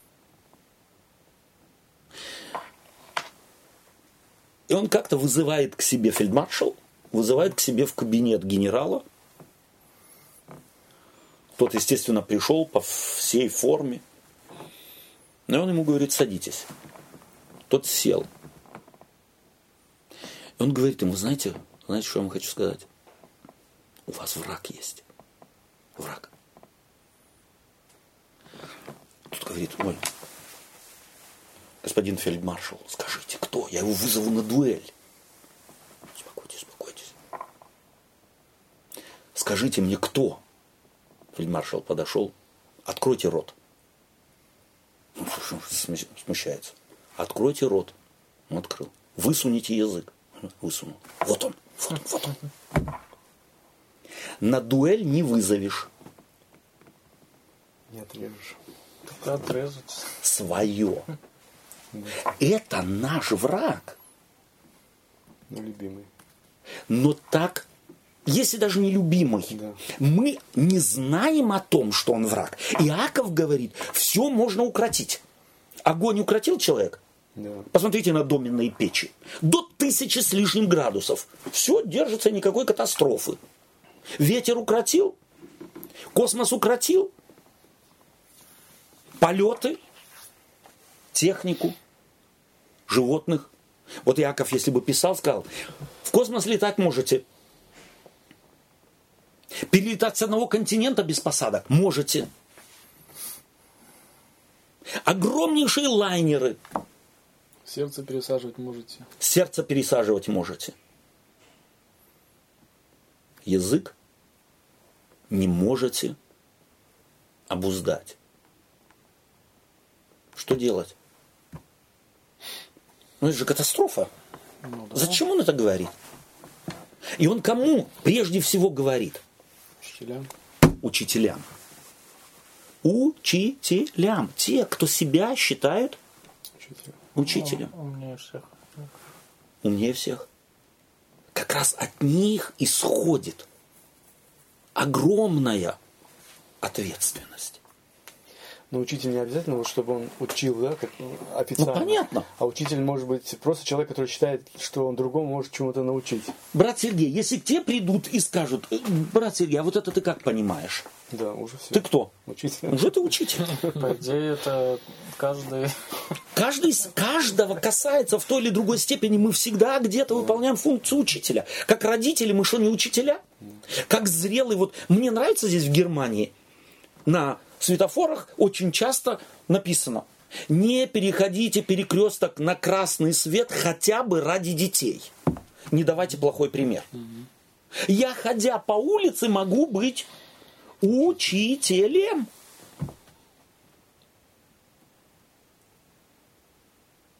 И он как-то вызывает к себе фельдмаршал, вызывает к себе в кабинет генерала. Тот, естественно, пришел по всей форме. И он ему говорит, садитесь. Тот сел. И он говорит ему, знаете, знаете, что я вам хочу сказать? У вас враг есть. Враг. Тут говорит, ой, господин фельдмаршал, скажите, кто? Я его вызову на дуэль. Успокойтесь, успокойтесь. Скажите мне, кто? Фельдмаршал подошел. Откройте рот. Смущается. Откройте рот. Он открыл. Высуните язык. Высунул. Вот он. Вот он, вот он. На дуэль не вызовешь Не отрежешь. Только отрезать. свое. Это наш враг. Ну, любимый. Но так, если даже не любимый, Да. мы не знаем о том, что он враг. Иаков говорит, все можно укротить. Огонь укротил человек? Да. Посмотрите на доменные печи. До тысячи с лишним градусов. Все держится, никакой катастрофы. Ветер укротил, космос укротил, полеты, технику, животных. Вот Яков, если бы писал, сказал, в космос летать можете. Перелетать с одного континента без посадок можете. Огромнейшие лайнеры. Сердце пересаживать можете. Сердце пересаживать можете. Язык не можете обуздать. Что делать? Ну это же катастрофа. Ну, да. Зачем он это говорит? И он кому прежде всего говорит? Учителям. Учителям. Учителям. Те, кто себя считают Учителям. Учителем. Ну, умнее всех. Умнее всех. Как раз от них исходит огромная ответственность. Но учитель не обязательно, вот, чтобы он учил, да, как официально. Ну, понятно. А учитель может быть просто человек, который считает, что он другому может чему-то научить. Брат Сергей, если тебе придут и скажут, «Э, брат Сергей, а вот это ты как понимаешь? Да, уже все. Ты кто? Учитель. Уже ты учитель. По идее, это каждый... Каждый, из- каждого касается в той или другой степени. Мы всегда где-то выполняем функцию учителя. Как родители, мы что, не учителя? Как зрелый, вот мне нравится здесь в Германии, на светофорах очень часто написано, не переходите перекресток на красный свет хотя бы ради детей. Не давайте плохой пример. Я, ходя по улице, могу быть учителем.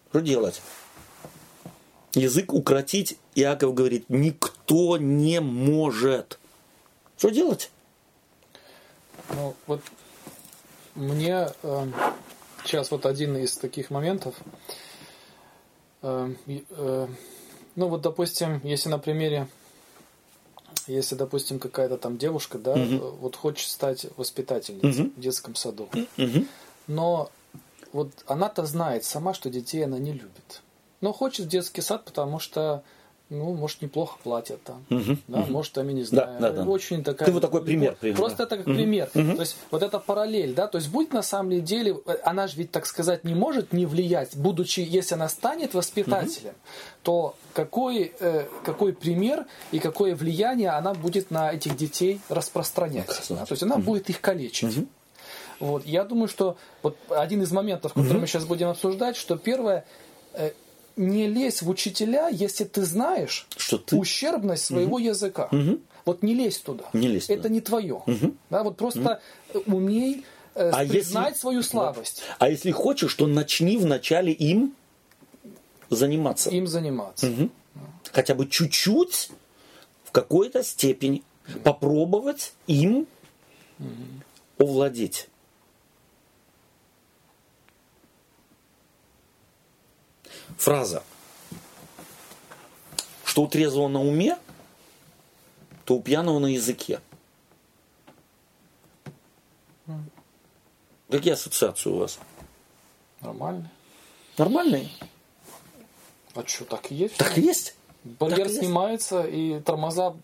Что делать? Язык укротить, Иаков говорит, никто не может. Что делать? Ну, вот мне э, сейчас вот один из таких моментов. э, и, э, ну, вот, допустим, если на примере, если, допустим, какая-то там девушка, да, э, вот хочет стать воспитательницей в детском саду, Мгм. но вот она-то знает сама, что детей она не любит. Но хочет в детский сад, потому что, ну, может, неплохо платят там. Да, может, там, я не знаю. да, да. Очень такая... Ты вот такой пример привел, Просто да. это как пример. То есть, вот эта параллель, да, то есть, будет на самом деле, она же ведь, так сказать, не может не влиять, будучи, если она станет воспитателем, то какой, э, какой пример и какое влияние она будет на этих детей распространять. да? То есть, она будет их калечить. Вот. Я думаю, что вот один из моментов, который мы сейчас будем обсуждать, что первое, э, не лезь в учителя, если ты знаешь Что ты- ущербность своего языка. Вот не лезь туда. Не лезь Это туда. не твое. Да, вот просто э, умей э, А признать если- свою слабость, А если хочешь, то начни вначале им заниматься. им заниматься. Хотя бы чуть-чуть, в какой-то степени, попробовать им овладеть. Фраза, что у трезвого на уме, то у пьяного на языке. Какие ассоциации у вас? Нормально. Нормальные? А что, так и есть? Так и есть. Барьер так и есть. снимается, и тормоза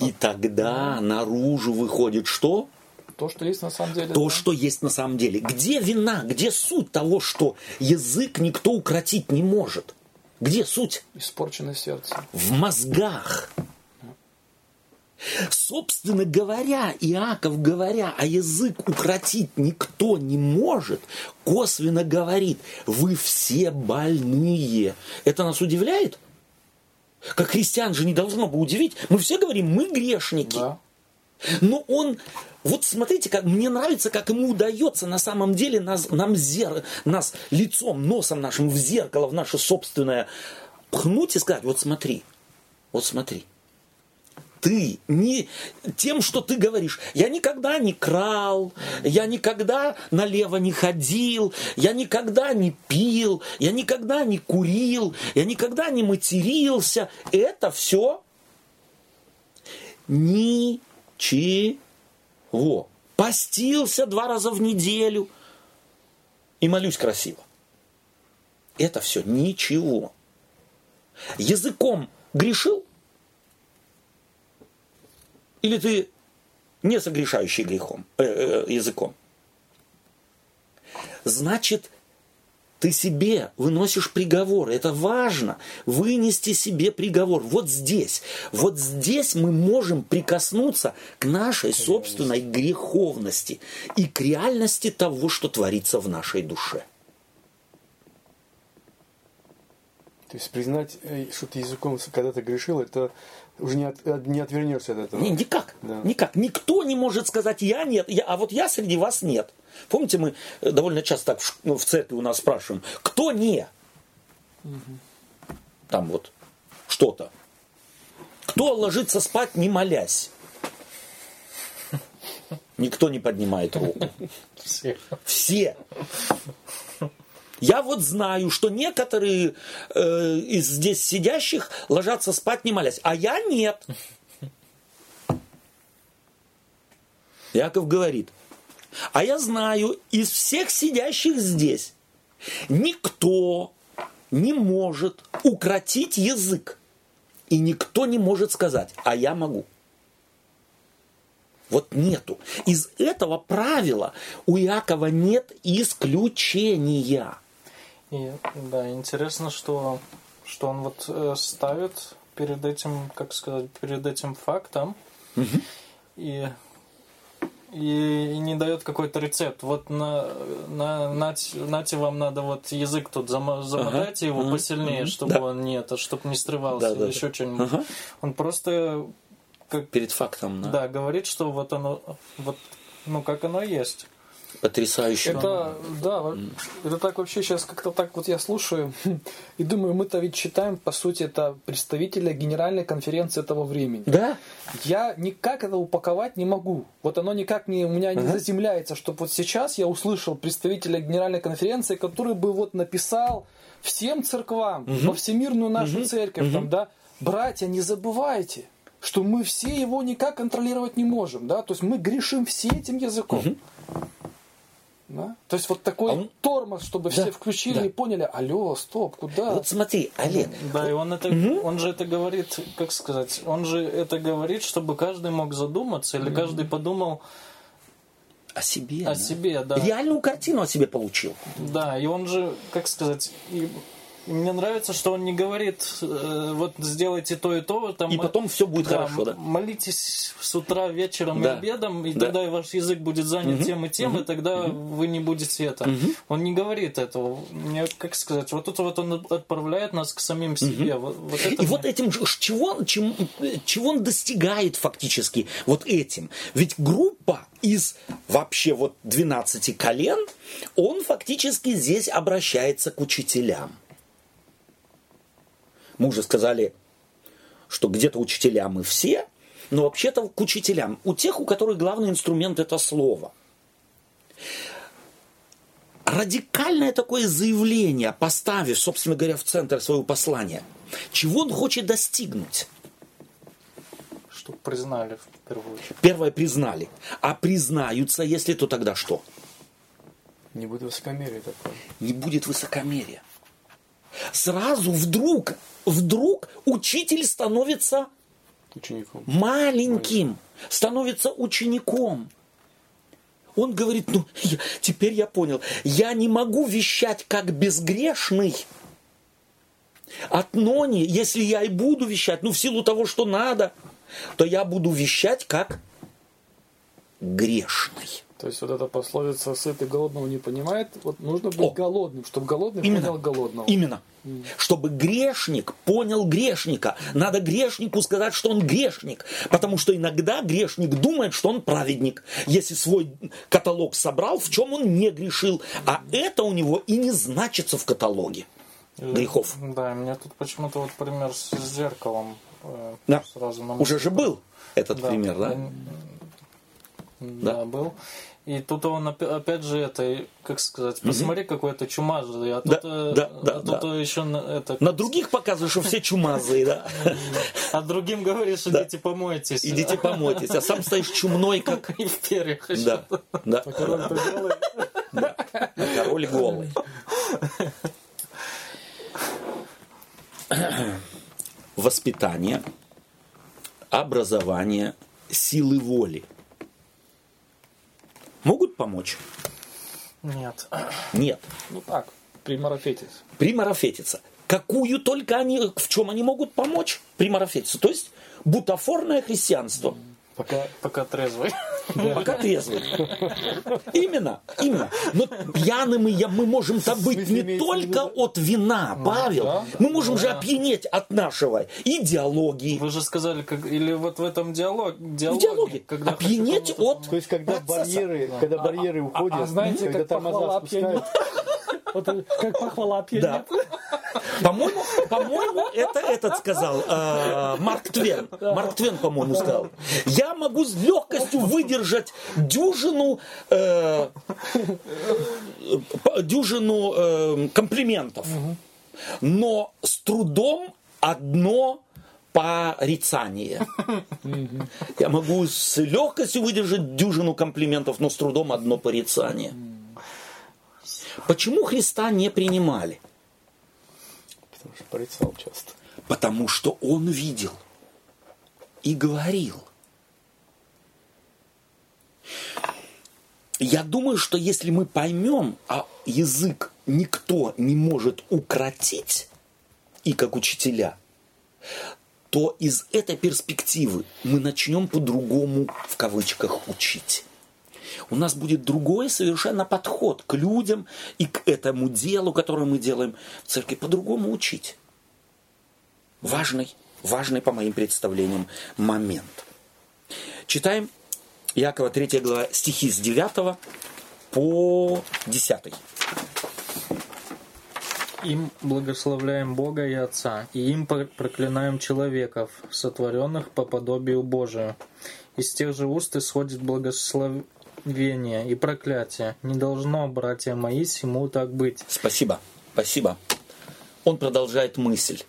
И тогда наружу выходит что? То, что есть на самом деле. То, да. что есть на самом деле. Где вина? Где суть того, что язык никто укротить не может? Где суть? Испорченное сердце. В мозгах. Собственно говоря, Иаков, говоря, а язык укротить никто не может, косвенно говорит, вы все больные. Это нас удивляет? Как христиан же не должно бы удивить. Мы все говорим, мы грешники. Да. Но он, вот смотрите, как мне нравится, как ему удается на самом деле нас, нам зер, нас лицом, носом нашим в зеркало, в наше собственное пхнуть и сказать, вот смотри, вот смотри. Ты не тем, что ты говоришь, я никогда не крал, я никогда налево не ходил, я никогда не пил, я никогда не курил, я никогда не матерился. Это все ничего. Постился два раза в неделю и молюсь красиво. Это все ничего. Языком грешил? Или ты не согрешающий грехом, э, э, языком? Значит, ты себе выносишь приговор. Это важно. Вынести себе приговор. Вот здесь. Вот здесь мы можем прикоснуться к нашей собственной греховности и к реальности того, что творится в нашей душе. То есть признать, э, что ты языком когда-то грешил, это уже не, от, не отвернешься от этого. Не, никак. Да. Никак. Никто не может сказать я нет, я, а вот я среди вас нет. Помните, мы э, довольно часто так в, ну, в церкви у нас спрашиваем, кто не? Там вот что-то. Кто ложится спать, не молясь? Никто не поднимает руку. Все. Все. Я вот знаю, что некоторые э, из здесь сидящих ложатся спать не молясь, а я нет. Яков говорит, а я знаю из всех сидящих здесь никто не может укротить язык. И никто не может сказать, а я могу. Вот нету. Из этого правила у Иакова нет исключения. И да, интересно, что, что он вот э, ставит перед этим, как сказать, перед этим фактом и, и, и не дает какой-то рецепт. Вот на, на, нате, нате вам надо вот язык тут зама- замотайте его ага, посильнее, мгм, чтобы да. он не это, чтобы не срывался Да, или да, еще да. что-нибудь. Ага. Он просто как, Перед фактом, да. да, говорит, что вот оно, вот, ну как оно есть. Потрясающе. Это, да, это так вообще сейчас как-то так вот я слушаю и думаю, мы-то ведь читаем, по сути, это представителя Генеральной конференции этого времени. Да? Я никак это упаковать не могу. Вот оно никак не, у меня не заземляется, чтобы вот сейчас я услышал представителя Генеральной конференции, который бы вот написал всем церквам, во всемирную нашу церковь, там, да, братья, не забывайте, что мы все его никак контролировать не можем, да, то есть мы грешим все этим языком. Да? То есть вот такой А он- тормоз, чтобы Да, все включили да. и поняли, алло, стоп, куда? Вот смотри, Олег, Да, и он это, он же это говорит, как сказать, он же это говорит, чтобы каждый мог задуматься, или каждый подумал о себе. о да. себе, да. Реальную картину о себе получил. Да, и он же, как сказать, и, и мне нравится, что он не говорит, э, вот сделайте то и то, там, И потом все будет да, хорошо, да? молитесь с утра, вечером Да. и обедом, и Да. тогда ваш язык будет занят тем и тем, и тогда вы не будете это. Он не говорит этого. Мне, как сказать, вот тут вот он отправляет нас к самим себе. Вот, вот это И мне- вот этим, чего, чем- чего он достигает фактически вот этим? Ведь группа из вообще вот 12 колен, он фактически здесь обращается к учителям. Мы уже сказали, что где-то учителя мы все, но вообще-то к учителям. У тех, у которых главный инструмент это слово. Радикальное такое заявление, поставив, собственно говоря, в центр своего послания. Чего он хочет достигнуть? Чтоб признали в первую очередь. Первое признали. А признаются, если то тогда что? Не будет высокомерия такое. Не будет высокомерия. Сразу вдруг, вдруг учитель становится Учеником. маленьким, становится учеником. Он говорит, ну, я- теперь я понял, я не могу вещать как безгрешный. Отныне, если я и буду вещать, ну, в силу того, что надо, то я буду вещать как грешный. То есть вот эта пословица «сытый голодного не понимает», вот нужно быть О. голодным, чтобы голодный Именно. понял голодного. Именно. Чтобы грешник понял грешника. Надо грешнику сказать, что он грешник. Потому что иногда грешник думает, что он праведник. Если свой каталог собрал, в чем он не грешил. А это у него и не значится в каталоге грехов. Да, у меня тут почему-то вот пример с зеркалом э, Да. сразу на Уже же был этот Да, пример, да? м, Да, был. И тут он опя- опять же это, как сказать, посмотри, какой это чумазый, а Да, тут, э, да, да, а тут да. еще на- это, На других показываешь, что все чумазые, да? а другим говоришь, идите помойтесь. Идите помойтесь, а сам стоишь чумной, как... И в перьях. Да, да. Король-то голый. А король голый. Воспитание, образование, силы воли. Могут помочь? Нет. Нет. Ну так. Примарафетец. Примарафетица. Какую только они, в чем они могут помочь? Примарафетица. То есть бутафорное христианство. Пока, пока трезвый. Пока трезвый. Именно, именно. Но пьяными я, мы можем-то быть смысле, не в только от вина, Павел. да, Мы можем же опьянеть от нашего идеологии. Вы же сказали, как, или вот в этом диалог, диалоге, диалоге. когда Опьянеть от- То есть, когда Процесса. барьеры, когда барьеры уходят, а знаете, когда тормоза спускают, Вот как похвала Да. По-моему, по-моему, это этот сказал э, Марк Твен. Марк Твен, по-моему, сказал. Я могу с легкостью выдержать дюжину, э, дюжину э, комплиментов, но с трудом одно порицание. Я могу с легкостью выдержать дюжину комплиментов, но с трудом одно порицание. Почему Христа не принимали? потому что порицал часто. Потому что он видел и говорил. Я думаю, что если мы поймем, а язык никто не может укротить, и как учителя, то из этой перспективы мы начнем по-другому, в кавычках, учить. У нас будет другой совершенно подход к людям и к этому делу, которое мы делаем в церкви, по-другому учить. Важный, важный по моим представлениям момент. Читаем Якова 3 глава, стихи с 9 по 10. Им благословляем Бога и Отца, и им пр- проклинаем человеков, сотворенных по подобию Божию. Из тех же уст исходит благословение и проклятие. Не должно, братья мои, сему так быть. Спасибо, спасибо. Он продолжает мысль.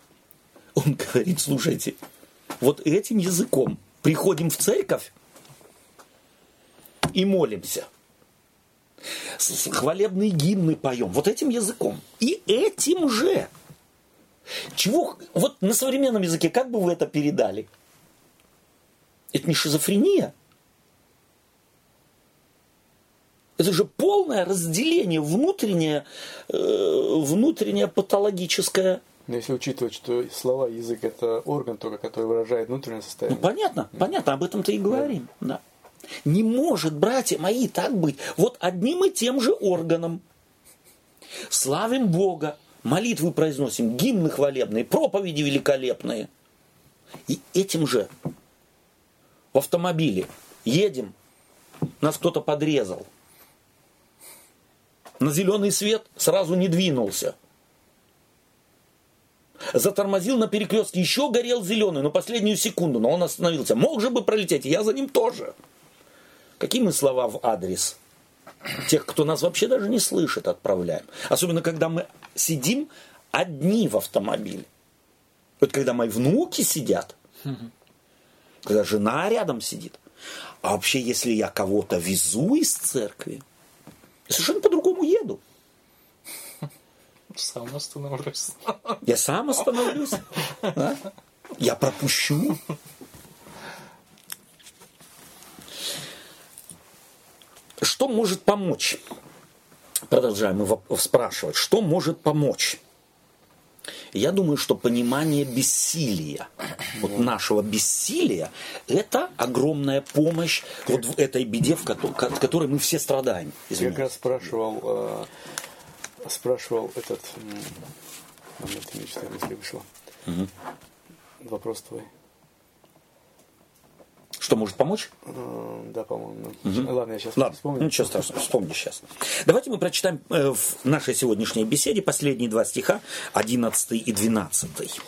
Он говорит, слушайте, вот этим языком приходим в церковь и молимся. Хвалебные гимны поем. Вот этим языком. И этим же. Чего, вот на современном языке, как бы вы это передали? Это не шизофрения? Это же полное разделение, внутреннее, э, внутреннее патологическое. Но если учитывать, что слова, язык – это орган только, который выражает внутреннее Ну, состояние. понятно, понятно, об этом-то и говорим. Да. Не может, братья мои, так быть. Вот одним и тем же органом. Славим Бога, молитвы произносим, гимны хвалебные, проповеди великолепные. И этим же в автомобиле едем, нас кто-то подрезал. На зеленый свет сразу не двинулся. Затормозил на перекрестке, еще горел зеленый, но последнюю секунду, но он остановился. Мог же бы пролететь, я за ним тоже. Какие мы слова в адрес тех, кто нас вообще даже не слышит, отправляем? Особенно, когда мы сидим одни в автомобиле. Вот когда мои внуки сидят, когда жена рядом сидит. А вообще, если я кого-то везу из церкви, совершенно по-другому еду. Сам остановлюсь. Я сам остановлюсь. да? Я пропущу. Что может помочь? Продолжаем спрашивать. Что может помочь? Я думаю, что понимание бессилия, вот нашего бессилия, это огромная помощь вот в этой беде, в ко- от которой мы все страдаем. Я Извиняюсь. как раз спрашивал, э, спрашивал этот момент, мне что-то мысли вышло. Вопрос твой. Что может помочь? Да, по-моему. Ладно, я сейчас Ладно, вспомню. ничего страшного, вспомни сейчас. Давайте мы прочитаем э, в нашей сегодняшней беседе последние два стиха, 11 и 12.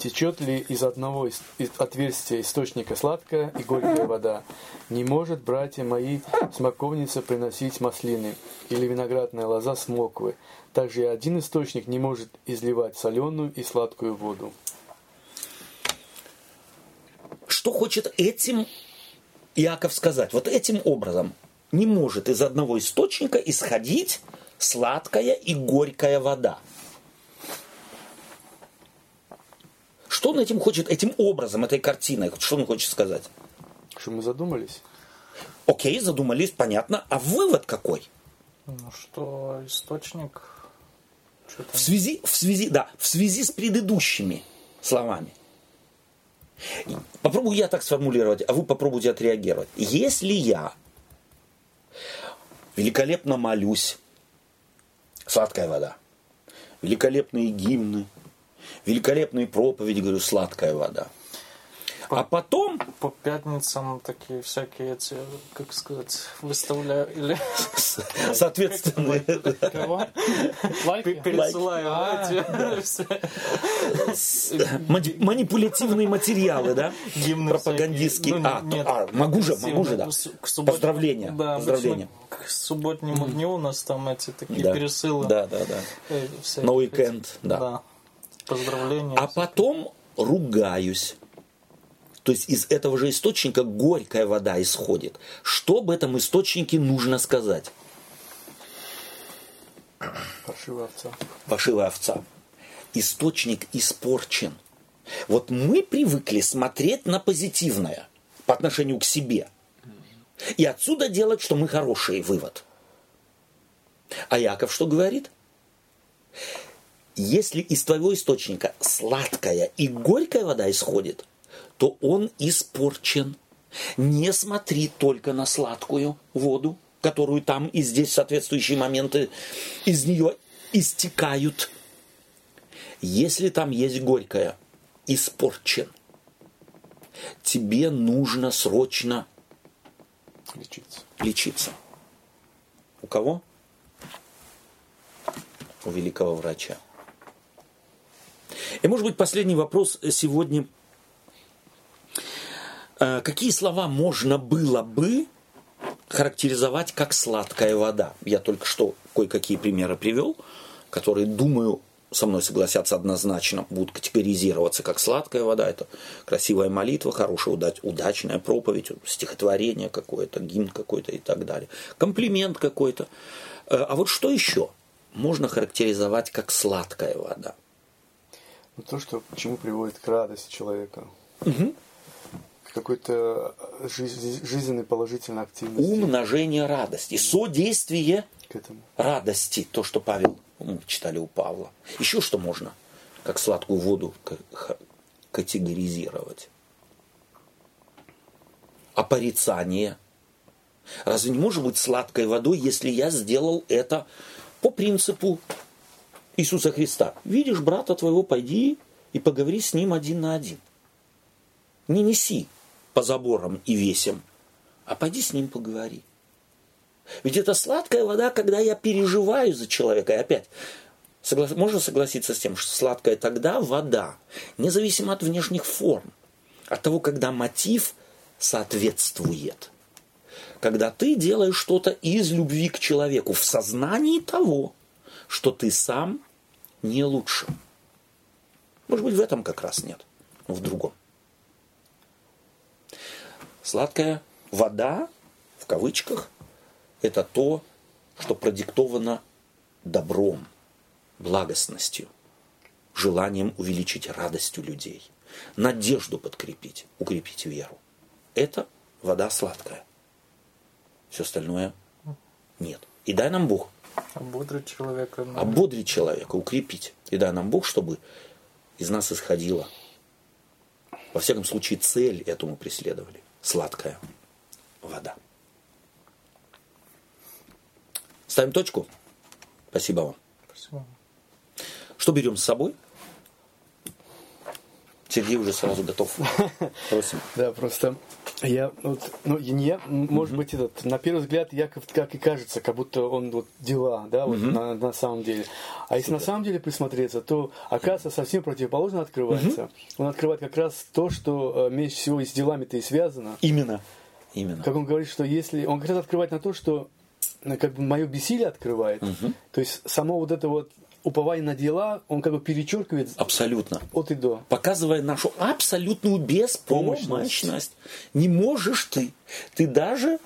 Течет ли из одного из отверстия источника сладкая и горькая вода? Не может, братья мои, смоковница приносить маслины или виноградная лоза смоквы. Также и один источник не может изливать соленую и сладкую воду. Что хочет этим Иаков сказать? Вот этим образом не может из одного источника исходить сладкая и горькая вода. Что он этим хочет, этим образом, этой картиной, что он хочет сказать? Что мы задумались? Окей, задумались, понятно. А вывод какой? Ну что, источник Что-то- В связи, в связи, да, в связи с предыдущими словами. Попробую я так сформулировать, а вы попробуйте отреагировать. Если я великолепно молюсь, сладкая вода, великолепные гимны, великолепные проповеди, говорю, сладкая вода. А потом По пятницам такие всякие эти, как сказать, выставляю или Соответственно, пересылаю А, манипулятивные материалы, да? Пропагандистские. Ну, А, а, могу же, могу же, да. Поздравления, Да, поздравления. К субботнему дню у нас там эти такие пересылы. Да, да, да. э, На уикенд, да. Поздравления. А потом ругаюсь. То есть из этого же источника горькая вода исходит. Что об этом источнике нужно сказать? Паршивая овца. Пошивая овца. Источник испорчен. Вот мы привыкли смотреть на позитивное по отношению к себе. И отсюда делать, что мы хорошие, вывод. А Яков что говорит? Если из твоего источника сладкая и горькая вода исходит, то он испорчен. Не смотри только на сладкую воду, которую там и здесь соответствующие моменты из нее истекают. Если там есть горькая, испорчен. Тебе нужно срочно Лечиться. лечиться. У кого? У великого врача. И, может быть, последний вопрос сегодня. Э, Какие слова можно было бы характеризовать как сладкая вода? Я только что кое-какие примеры привел, которые, думаю, со мной согласятся однозначно, будут категоризироваться как сладкая вода. Это красивая молитва, хорошая, удач- удачная проповедь, стихотворение какое-то, гимн какой-то и так далее. Комплимент какой-то. Э, А вот что еще можно характеризовать как сладкая вода? Ну, то, что к чему приводит к радости человека. К какой-то жиз- жизненной положительной активности. Умножение радости, содействие К этому. радости, то, что Павел, мы читали у Павла. Еще что можно, как сладкую воду категоризировать? А порицание? Разве не может быть сладкой водой, если я сделал это по принципу Иисуса Христа? Видишь брата твоего, пойди и поговори с ним один на один. Не неси по заборам и весям, а пойди с ним поговори. Ведь это сладкая вода, когда я переживаю за человека. И опять, согла- можно согласиться с тем, что сладкая тогда вода, независимо от внешних форм, от того, когда мотив соответствует. Когда ты делаешь что-то из любви к человеку, в сознании того, что ты сам не лучше. Может быть, в этом как раз нет, но в другом. Сладкая вода, в кавычках, это то, что продиктовано добром, благостностью, желанием увеличить радость у людей, надежду подкрепить, укрепить веру. Это вода сладкая. Все остальное нет. И дай нам Бог Ободрить человека. ну, ободрить человека, укрепить. И дай нам Бог, чтобы из нас исходила. Во всяком случае, цель эту мы преследовали. Сладкая вода. Ставим точку. Спасибо вам. Спасибо. Что берем с собой? Сергей уже сразу готов. Просим. Да, просто я, вот, ну, не я, может быть, этот, на первый взгляд, Яков, как и кажется, как будто он вот дела, да, вот на, на самом деле. А если на самом деле присмотреться, то, оказывается, совсем противоположно открывается. Он открывает как раз то, что э, меньше всего и с делами-то и связано. Именно. Именно. Как он говорит, что если... Он как раз открывает на то, что э, как бы мое бессилие открывает. То есть само вот это вот упование на дела, он как бы перечеркивает Абсолютно. от и до. Показывая нашу абсолютную беспомощность. Не можешь ты. Ты даже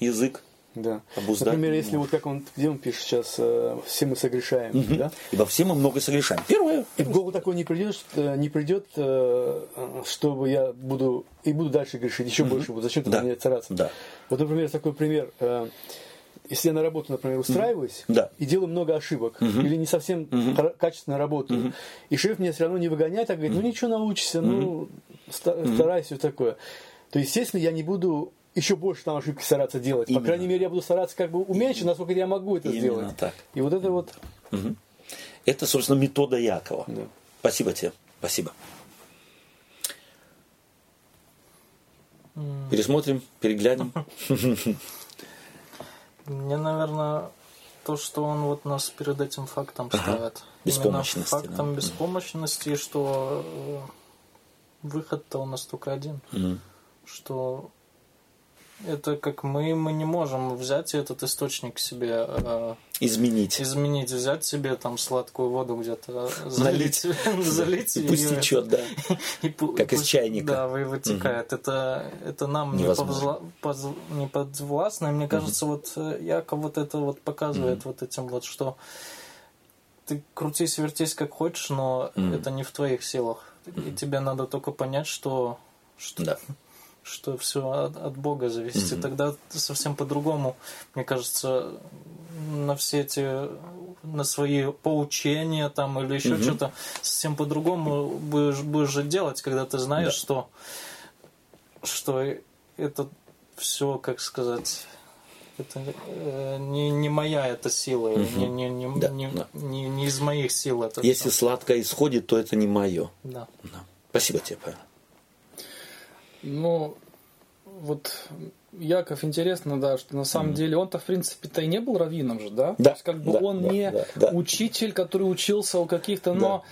язык Да. Обуздать Например, если вот как он, где он пишет сейчас, э, все мы согрешаем, да? Ибо все мы много согрешаем. Первое. И в голову такое не придет, что- не придет, э, чтобы я буду и буду дальше грешить, еще больше буду. Зачем Да. тогда мне цараться? Да. Вот, например, такой пример. Э, если я на работу, например, устраиваюсь Да. и делаю много ошибок, или не совсем хор- качественно работаю, и шеф меня все равно не выгоняет, а говорит, ну ничего научишься, ну ста- старайся, все такое, то, естественно, я не буду еще больше там ошибки стараться делать. Именно. По крайней мере, я буду стараться как бы уменьшить, насколько я могу это Именно сделать. так. И вот это вот Это, собственно, метода Якова. Да. Спасибо тебе. Спасибо. Пересмотрим, переглянем. Мне, наверное, то, что он вот нас перед этим фактом ставит. Беспомощности, Именно фактом да. беспомощности, что э, выход-то у нас только один. Что это как мы, мы не можем взять этот источник себе э, Изменить. изменить, взять себе там сладкую воду где-то, Налить. залить, залить И пусть течет, да. Как из чайника. Да, вы вытекает. Это, это нам не, подвластно. И мне кажется, вот э, Яков вот это вот показывает вот этим вот, что ты крутись, вертись как хочешь, но это не в твоих силах. И тебе надо только понять, что, что, Да. Что все от, от Бога зависит. И тогда совсем по-другому, мне кажется, на все эти на свои поучения там или еще что-то совсем по-другому будешь, будешь же делать, когда ты знаешь, Да. что что это все, как сказать, это э, не, не моя эта сила, или не, не, не, Да, не, да. не- не из моих сил это Если всё. сладкое исходит, то это не мое. Да. Спасибо тебе, Павел. Ну, вот Яков интересно, да, что на самом деле он-то, в принципе-то и не был раввином же, да? Да, То есть, как бы да, он да, не да, да. учитель, который учился у каких-то, но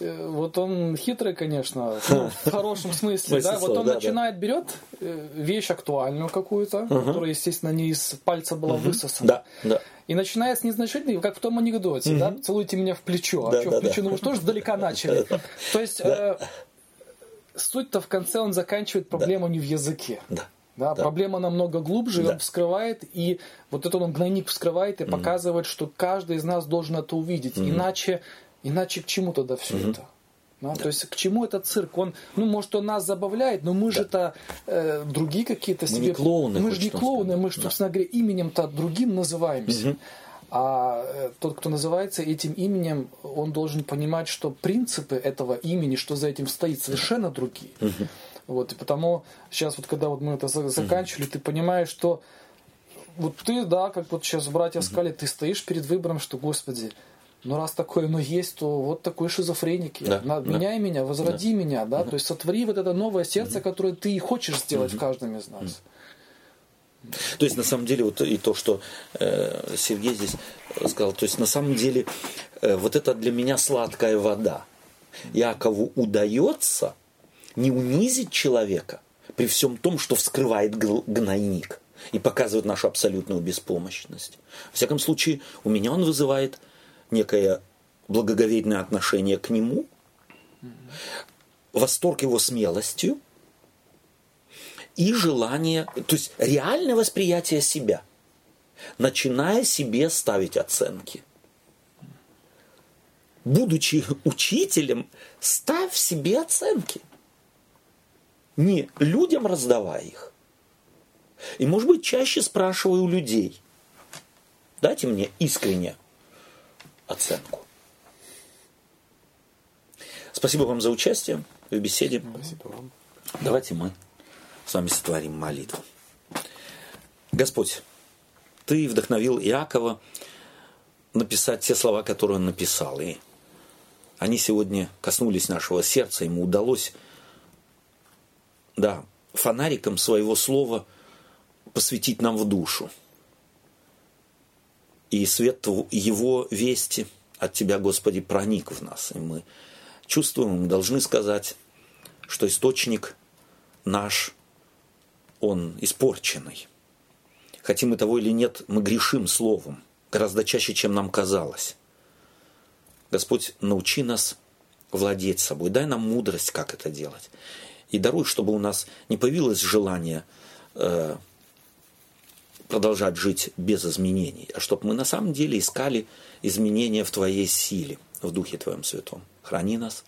э, вот он хитрый, конечно, ну, в хорошем смысле, да, вот он да, начинает, берет э, вещь актуальную какую-то, которая, естественно, не из пальца была высосана, Да, да. и начинает с незначительной, как в том анекдоте, да, целуйте меня в плечо, Да, а что да, в плечо, да. ну вы что ж сдалека начали? То есть э, суть-то в конце он заканчивает проблему не в языке. Да. Да, Да. проблема намного глубже, и Да. он вскрывает, и вот этот он гнойник вскрывает и показывает, что каждый из нас должен это увидеть. Иначе, иначе к чему тогда все это? Да, То есть к чему этот цирк? Он, ну, может, он нас забавляет, но мы же-то э, другие какие-то Мы себе... не клоуны, Мы же не клоуны, сказать. мы, же, собственно говоря, именем-то другим называемся. А э, тот, кто называется этим именем, он должен понимать, что принципы этого имени, что за этим стоит, совершенно другие. Вот, и потому сейчас вот когда вот мы это за- заканчивали, ты понимаешь, что вот ты, да, как вот сейчас братья сказали, ты стоишь перед выбором, что, Господи, ну раз такое оно есть, то вот такой шизофреник. Да, На- да. Меняй меня, возроди меня, да, то есть сотвори вот это новое сердце, которое ты и хочешь сделать в каждом из нас. То есть, на самом деле, вот и то, что э, Сергей здесь сказал, то есть, на самом деле, э, вот это для меня сладкая вода. Якову удается не унизить человека при всем том, что вскрывает гнойник и показывает нашу абсолютную беспомощность. Во всяком случае, у меня он вызывает некое благоговейное отношение к нему, восторг его смелостью, и желание, то есть реальное восприятие себя, начиная себе ставить оценки. Будучи учителем, ставь себе оценки. Не людям раздавай их. И, может быть, чаще спрашивай у людей. Дайте мне искренне оценку. Спасибо вам за участие в беседе. Спасибо вам. Давайте мы с вами сотворим молитву. Господь, Ты вдохновил Иакова написать те слова, которые он написал. И они сегодня коснулись нашего сердца. Ему удалось, да, фонариком своего слова посвятить нам в душу. И свет его вести от Тебя, Господи, проник в нас. И мы чувствуем, мы должны сказать, что источник наш, он испорченный. Хотим мы того или нет, мы грешим словом, гораздо чаще, чем нам казалось. Господь, научи нас владеть собой, дай нам мудрость, как это делать. И даруй, чтобы у нас не появилось желание э, продолжать жить без изменений, а чтобы мы на самом деле искали изменения в Твоей силе, в Духе Твоем Святом. Храни нас,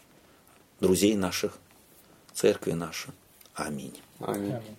друзей наших, церкви наши. Аминь. Аминь. Аминь.